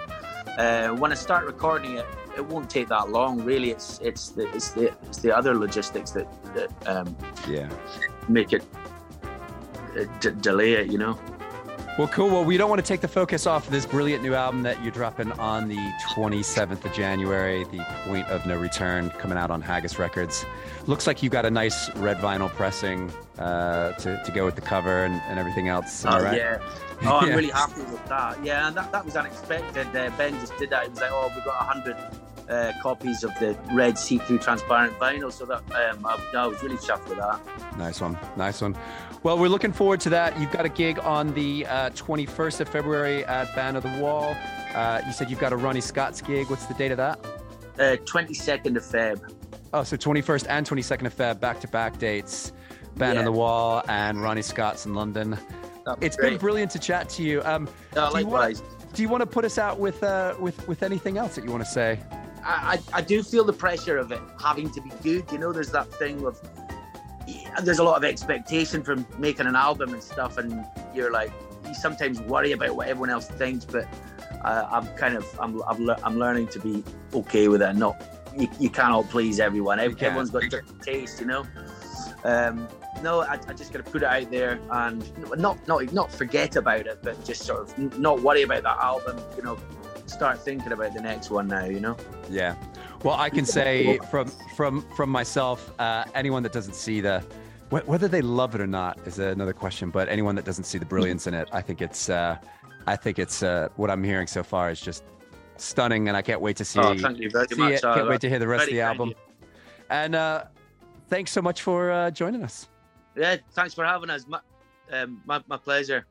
Uh, when I start recording it, it won't take that long. Really, it's it's the it's the it's the other logistics that that um, Yeah. make it uh, d- delay it. You know. Well, cool. Well, we don't want to take the focus off this brilliant new album that you're dropping on the 27th of January, The Point of No Return, coming out on Haggis Records. Looks like you got a nice red vinyl pressing uh, to, to go with the cover and, and everything else. Oh, right? yeah. Oh, I'm Yeah. really happy with that. Yeah, and that, that was unexpected. Uh, ben just did that. He was like, "Oh, we got hundred uh, copies of the red see-through transparent vinyl." So that um, I, I was really chuffed with that. Nice one. Nice one. Well, we're looking forward to that. You've got a gig on the uh, 21st of February at Band of the Wall. Uh, you said you've got a Ronnie Scott's gig. What's the date of that? Uh, 22nd of Feb. Oh, so 21st and 22nd of Feb, back to back dates. Band Yeah. on the Wall and Ronnie Scott's in London. That'd be It's been brilliant to chat to you. Um, Uh, do you wanna- likewise. do you want to put us out with uh, with with anything else that you want to say? I, I, I do feel the pressure of it having to be good. You know, there's that thing of there's a lot of expectation from making an album and stuff, and you're like you sometimes worry about what everyone else thinks. But uh, I'm kind of I'm I'm, lear- I'm learning to be okay with it. And not you, you cannot please everyone. Everyone's got different taste, you know. Um, no, I, I just got to put it out there and not not not forget about it, but just sort of not worry about that album. You know, start thinking about the next one now. You know. Yeah. Well, I can say from from from myself, uh, anyone that doesn't see the wh- whether they love it or not is another question. But anyone that doesn't see the brilliance in it, I think it's uh, I think it's uh, what I'm hearing so far is just stunning, and I can't wait to see. Oh, thank you very see much. It. Uh, Can't wait to hear the rest of the album. And uh, thanks so much for uh, joining us. Yeah, thanks for having us. My, um, my, my pleasure.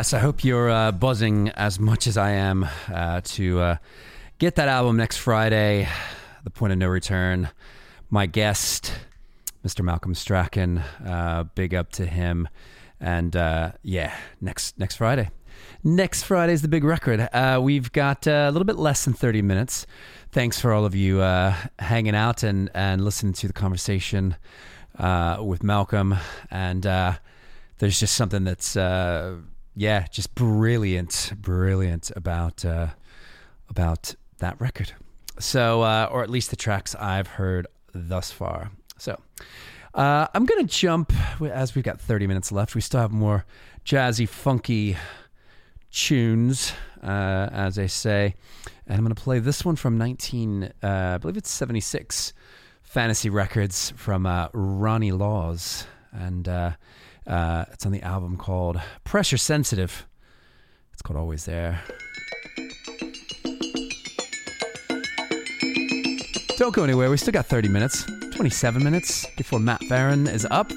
Yes, I hope you're uh, buzzing as much as I am uh, to uh, get that album next Friday, The Point of No Return. My guest, Mr. Malcolm Strachan, uh, big up to him. And uh, yeah, next next Friday. Next Friday is the big record. Uh, we've got a little bit less than 30 minutes. Thanks for all of you hanging out and, and listening to the conversation with Malcolm. And there's just something that's, uh, yeah, just brilliant, brilliant about uh, about that record. So, uh, or at least the tracks I've heard thus far. So, uh, I'm to jump as we've got 30 minutes left. We still have more jazzy, funky tunes, uh, as they say. And I'm to play this one from 19, uh, I believe it's 76, Fantasy Records from uh, Ronnie Laws. And uh, it's on the album called Pressure Sensitive. It's called Always There. Don't go anywhere. We still got 30 minutes, 27 minutes before Matt Barron is up.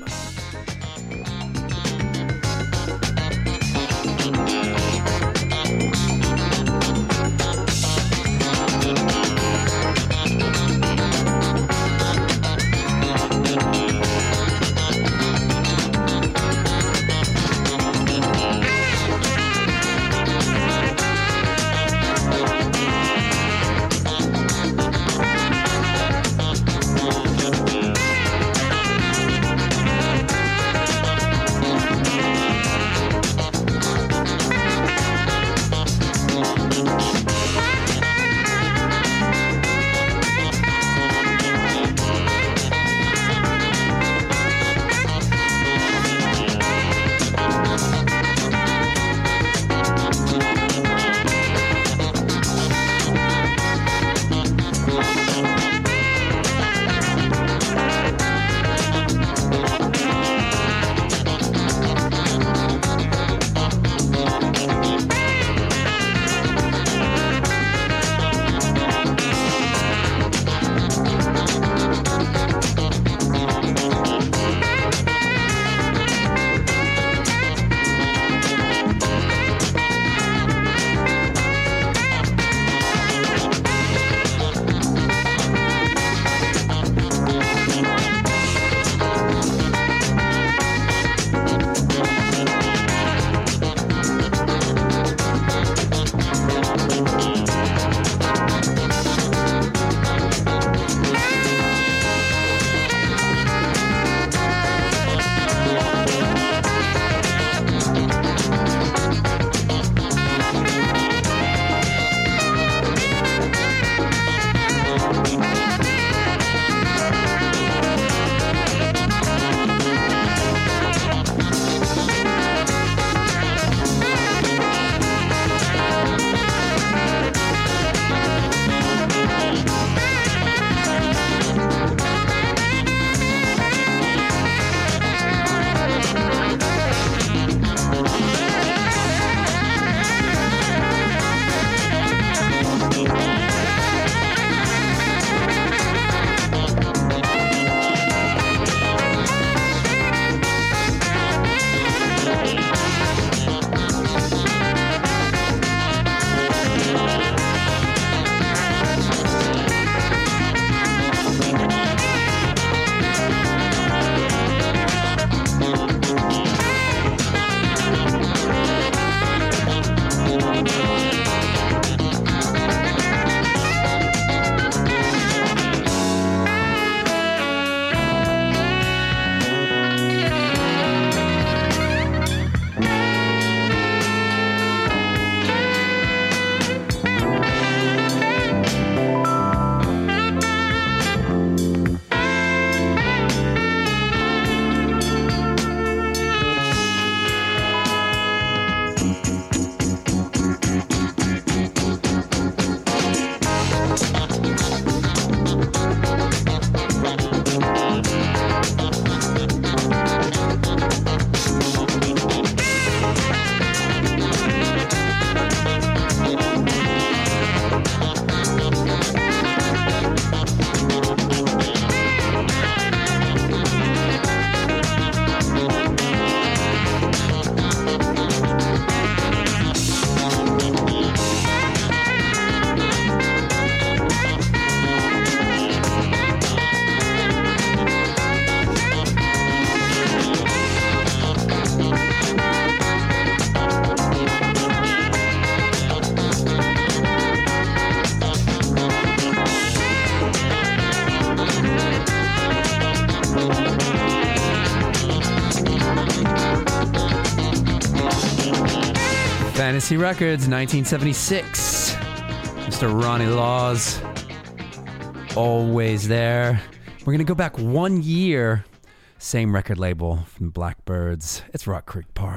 Fantasy Records, 1976. Mr. Ronnie Laws, always there. We're going to go back one year. Same record label from Blackbyrds. It's Rock Creek Park.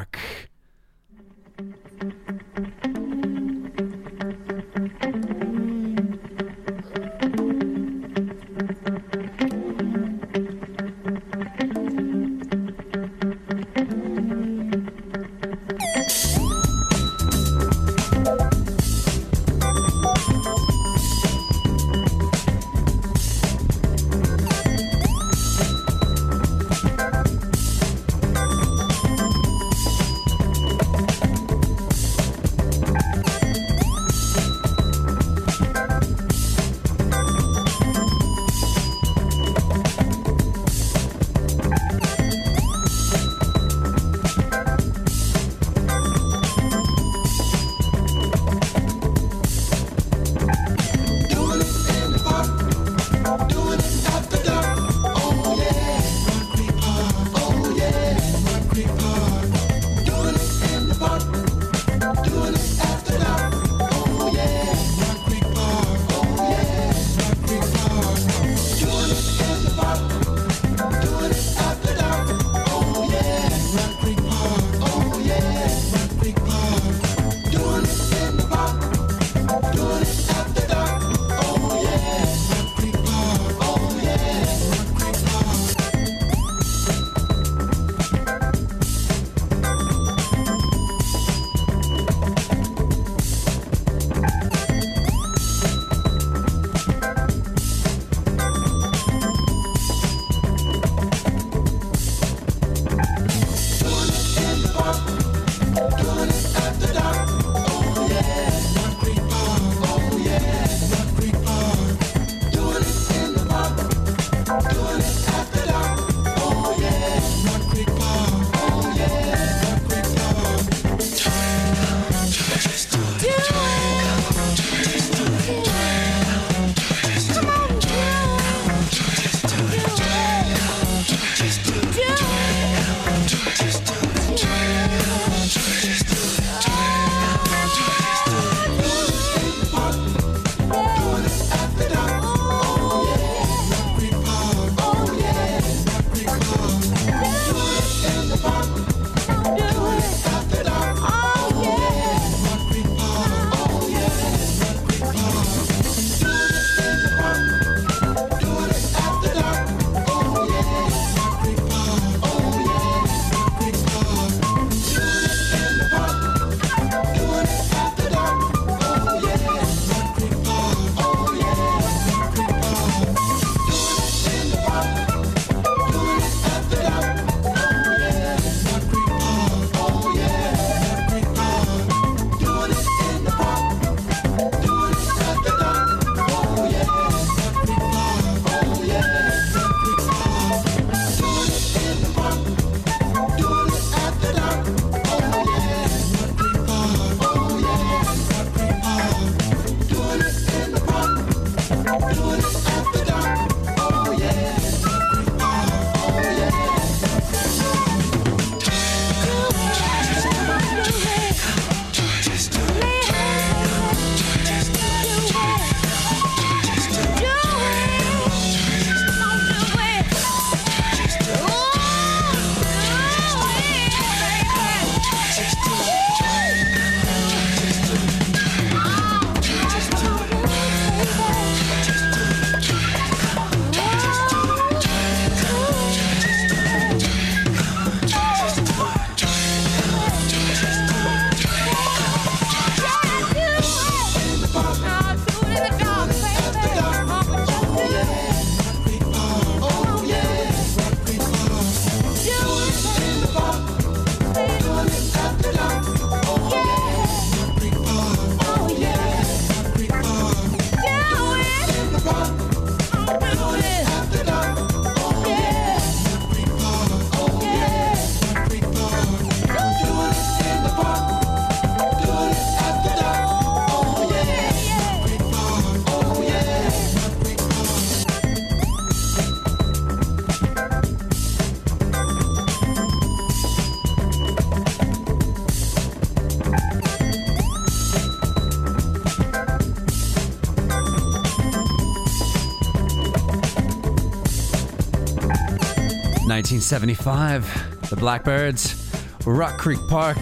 1975, the Blackbyrds, Rock Creek Park,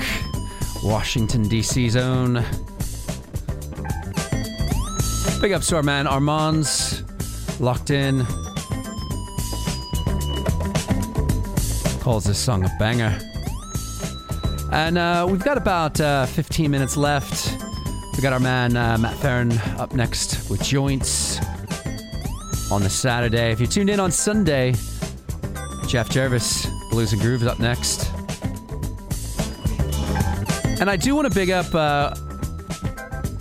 Washington, D.C. zone. Big ups to our man Armand's locked in. Calls this song a banger. And uh, we've got about uh, 15 minutes left. We got our man uh, Matt Farron up next with Joints on the Saturday. If you tuned in on Sunday, Jeff Jervis, Blues and Grooves up next. And I do want to big up uh,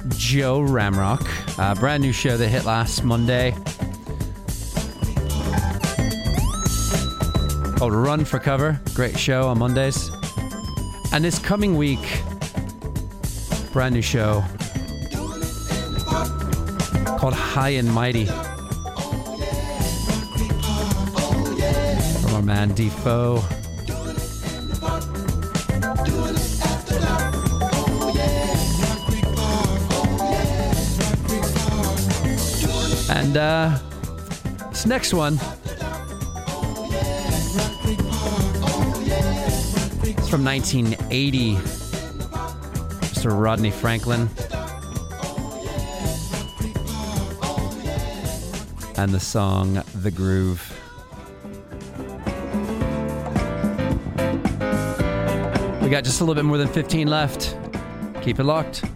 Joe Ramrock, uh, brand new show that hit last Monday called Run for Cover. Great show on Mondays. And this coming week, brand new show called High and Mighty. Man Defoe. And uh, this next one It's from 1980. Mr. Rodney Franklin. And the song The Groove. Got just a little bit more than 15 left. Keep it locked.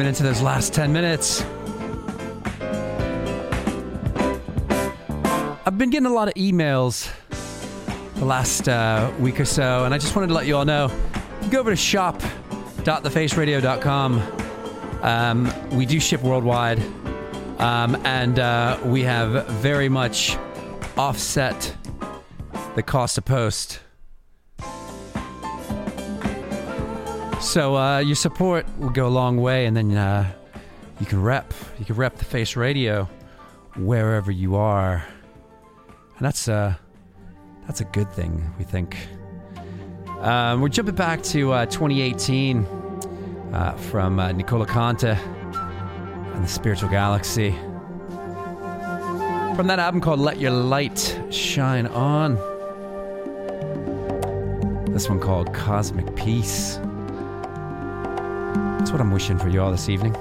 Into those last 10 minutes. I've been getting a lot of emails the last uh, week or so, and I just wanted to let you all know go over to shop.thefaceradio.com. Um, we do ship worldwide, um, and uh, we have very much offset the cost of post. So uh, your support will go a long way, and then uh, you can rep. You can rep the Face Radio wherever you are, and that's uh, that's a good thing. We think. Um, we're jumping back to uh, 2018 uh, from uh, Nicola Conte and the Spiritual Galaxy. From that album called Let Your Light Shine On. This one called Cosmic Peace. That's what I'm wishing for you all this evening.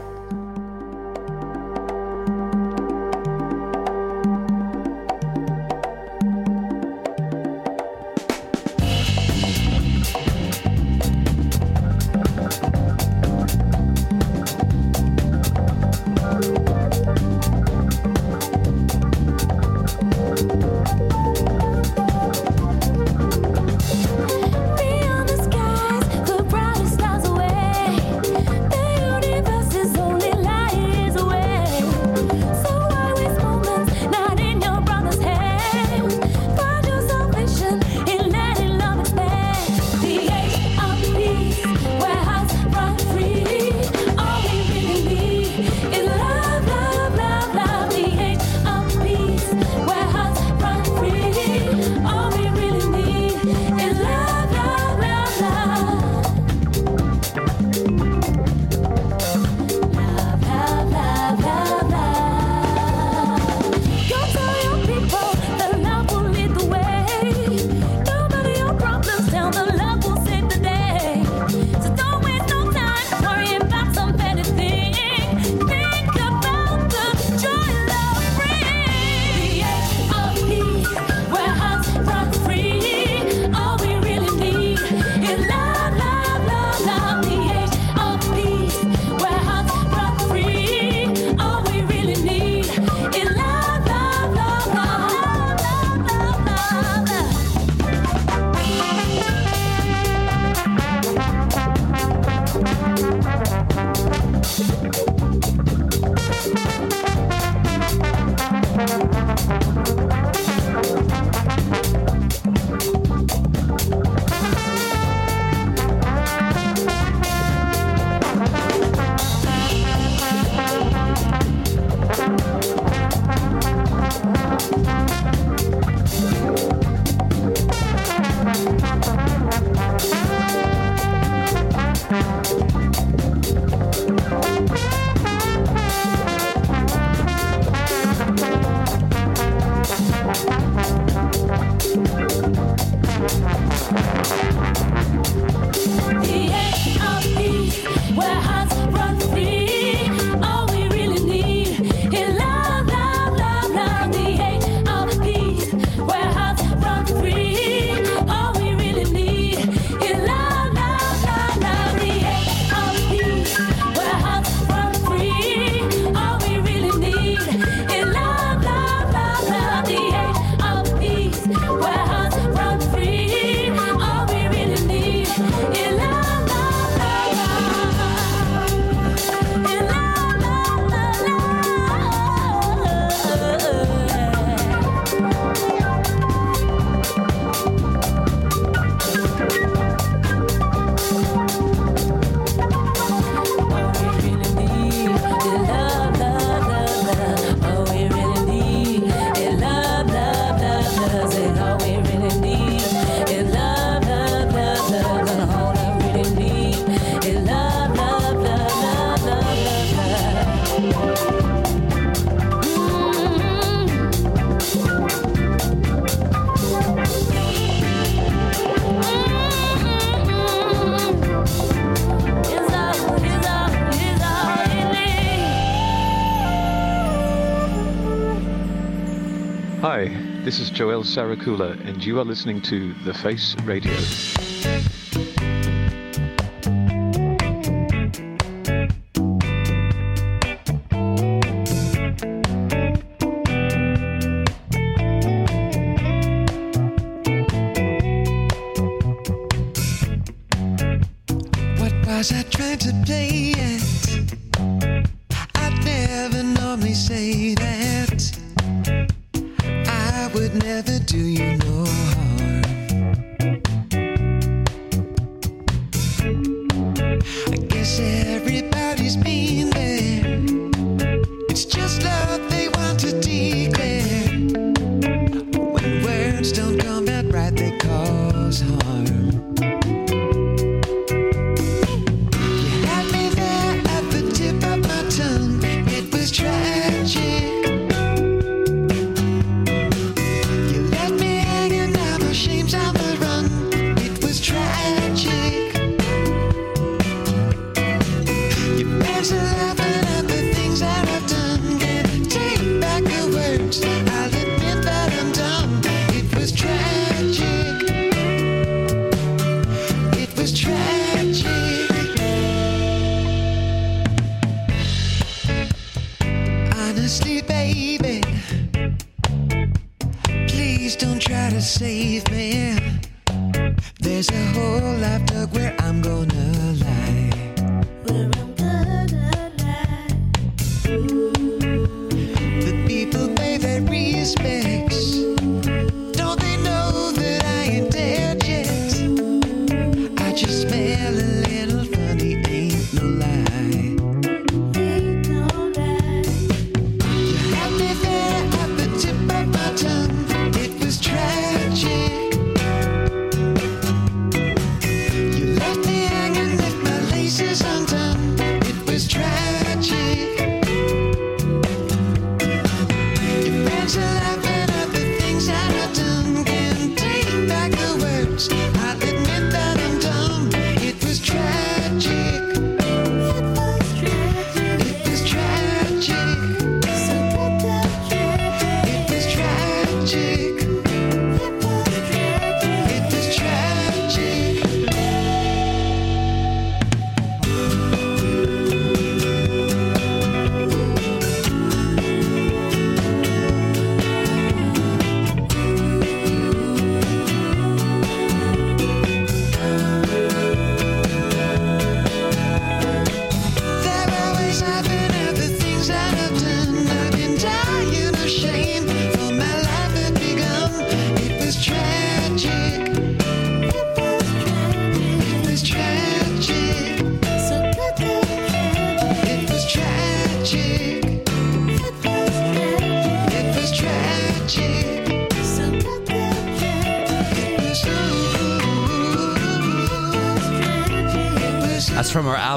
Hi, this is Joel Sarakula, and you are listening to The Face Radio.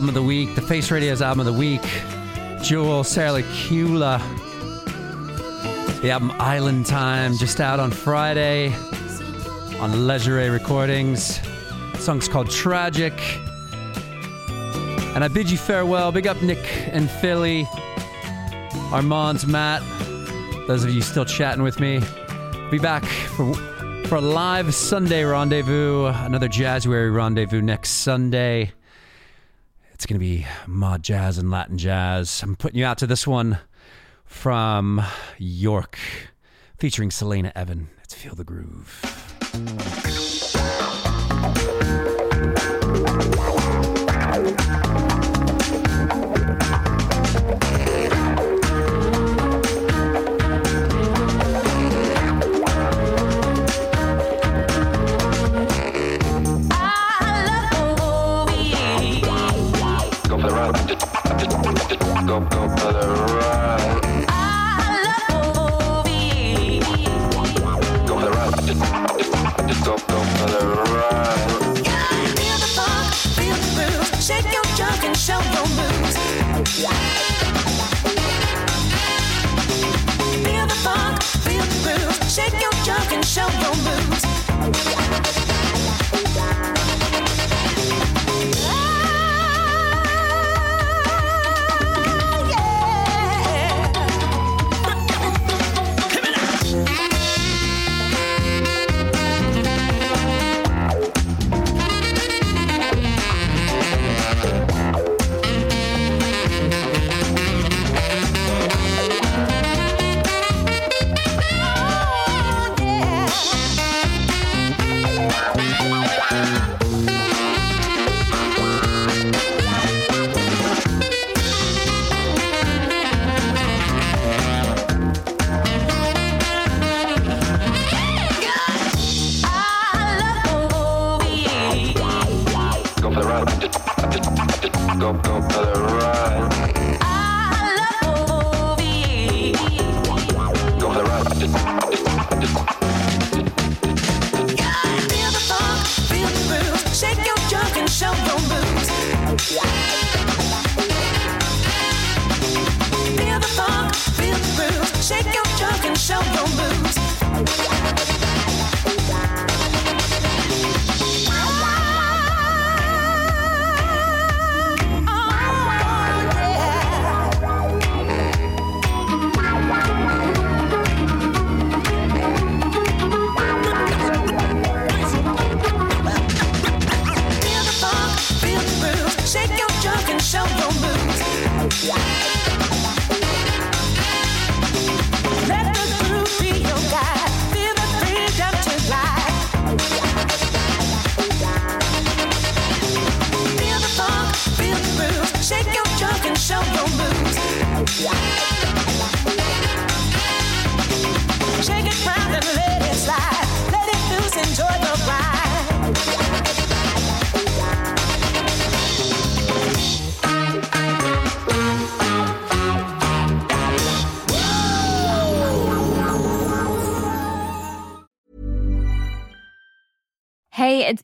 album of the week, the Face Radio's album of the week, Joel Sarakula. The album Island Time, just out on Friday on Leisure Recordings. The song's called Tragic. And I bid you farewell. Big up Nick and Philly, Armand's Matt, those of you still chatting with me. Be back for for a live Sunday rendezvous, another Jazzuary rendezvous next Sunday. It's going to be mod jazz and Latin jazz. I'm putting you out to this one from York featuring Selena Evan. Let's feel the groove. Feel the funk, feel the groove, shake your junk and show your move.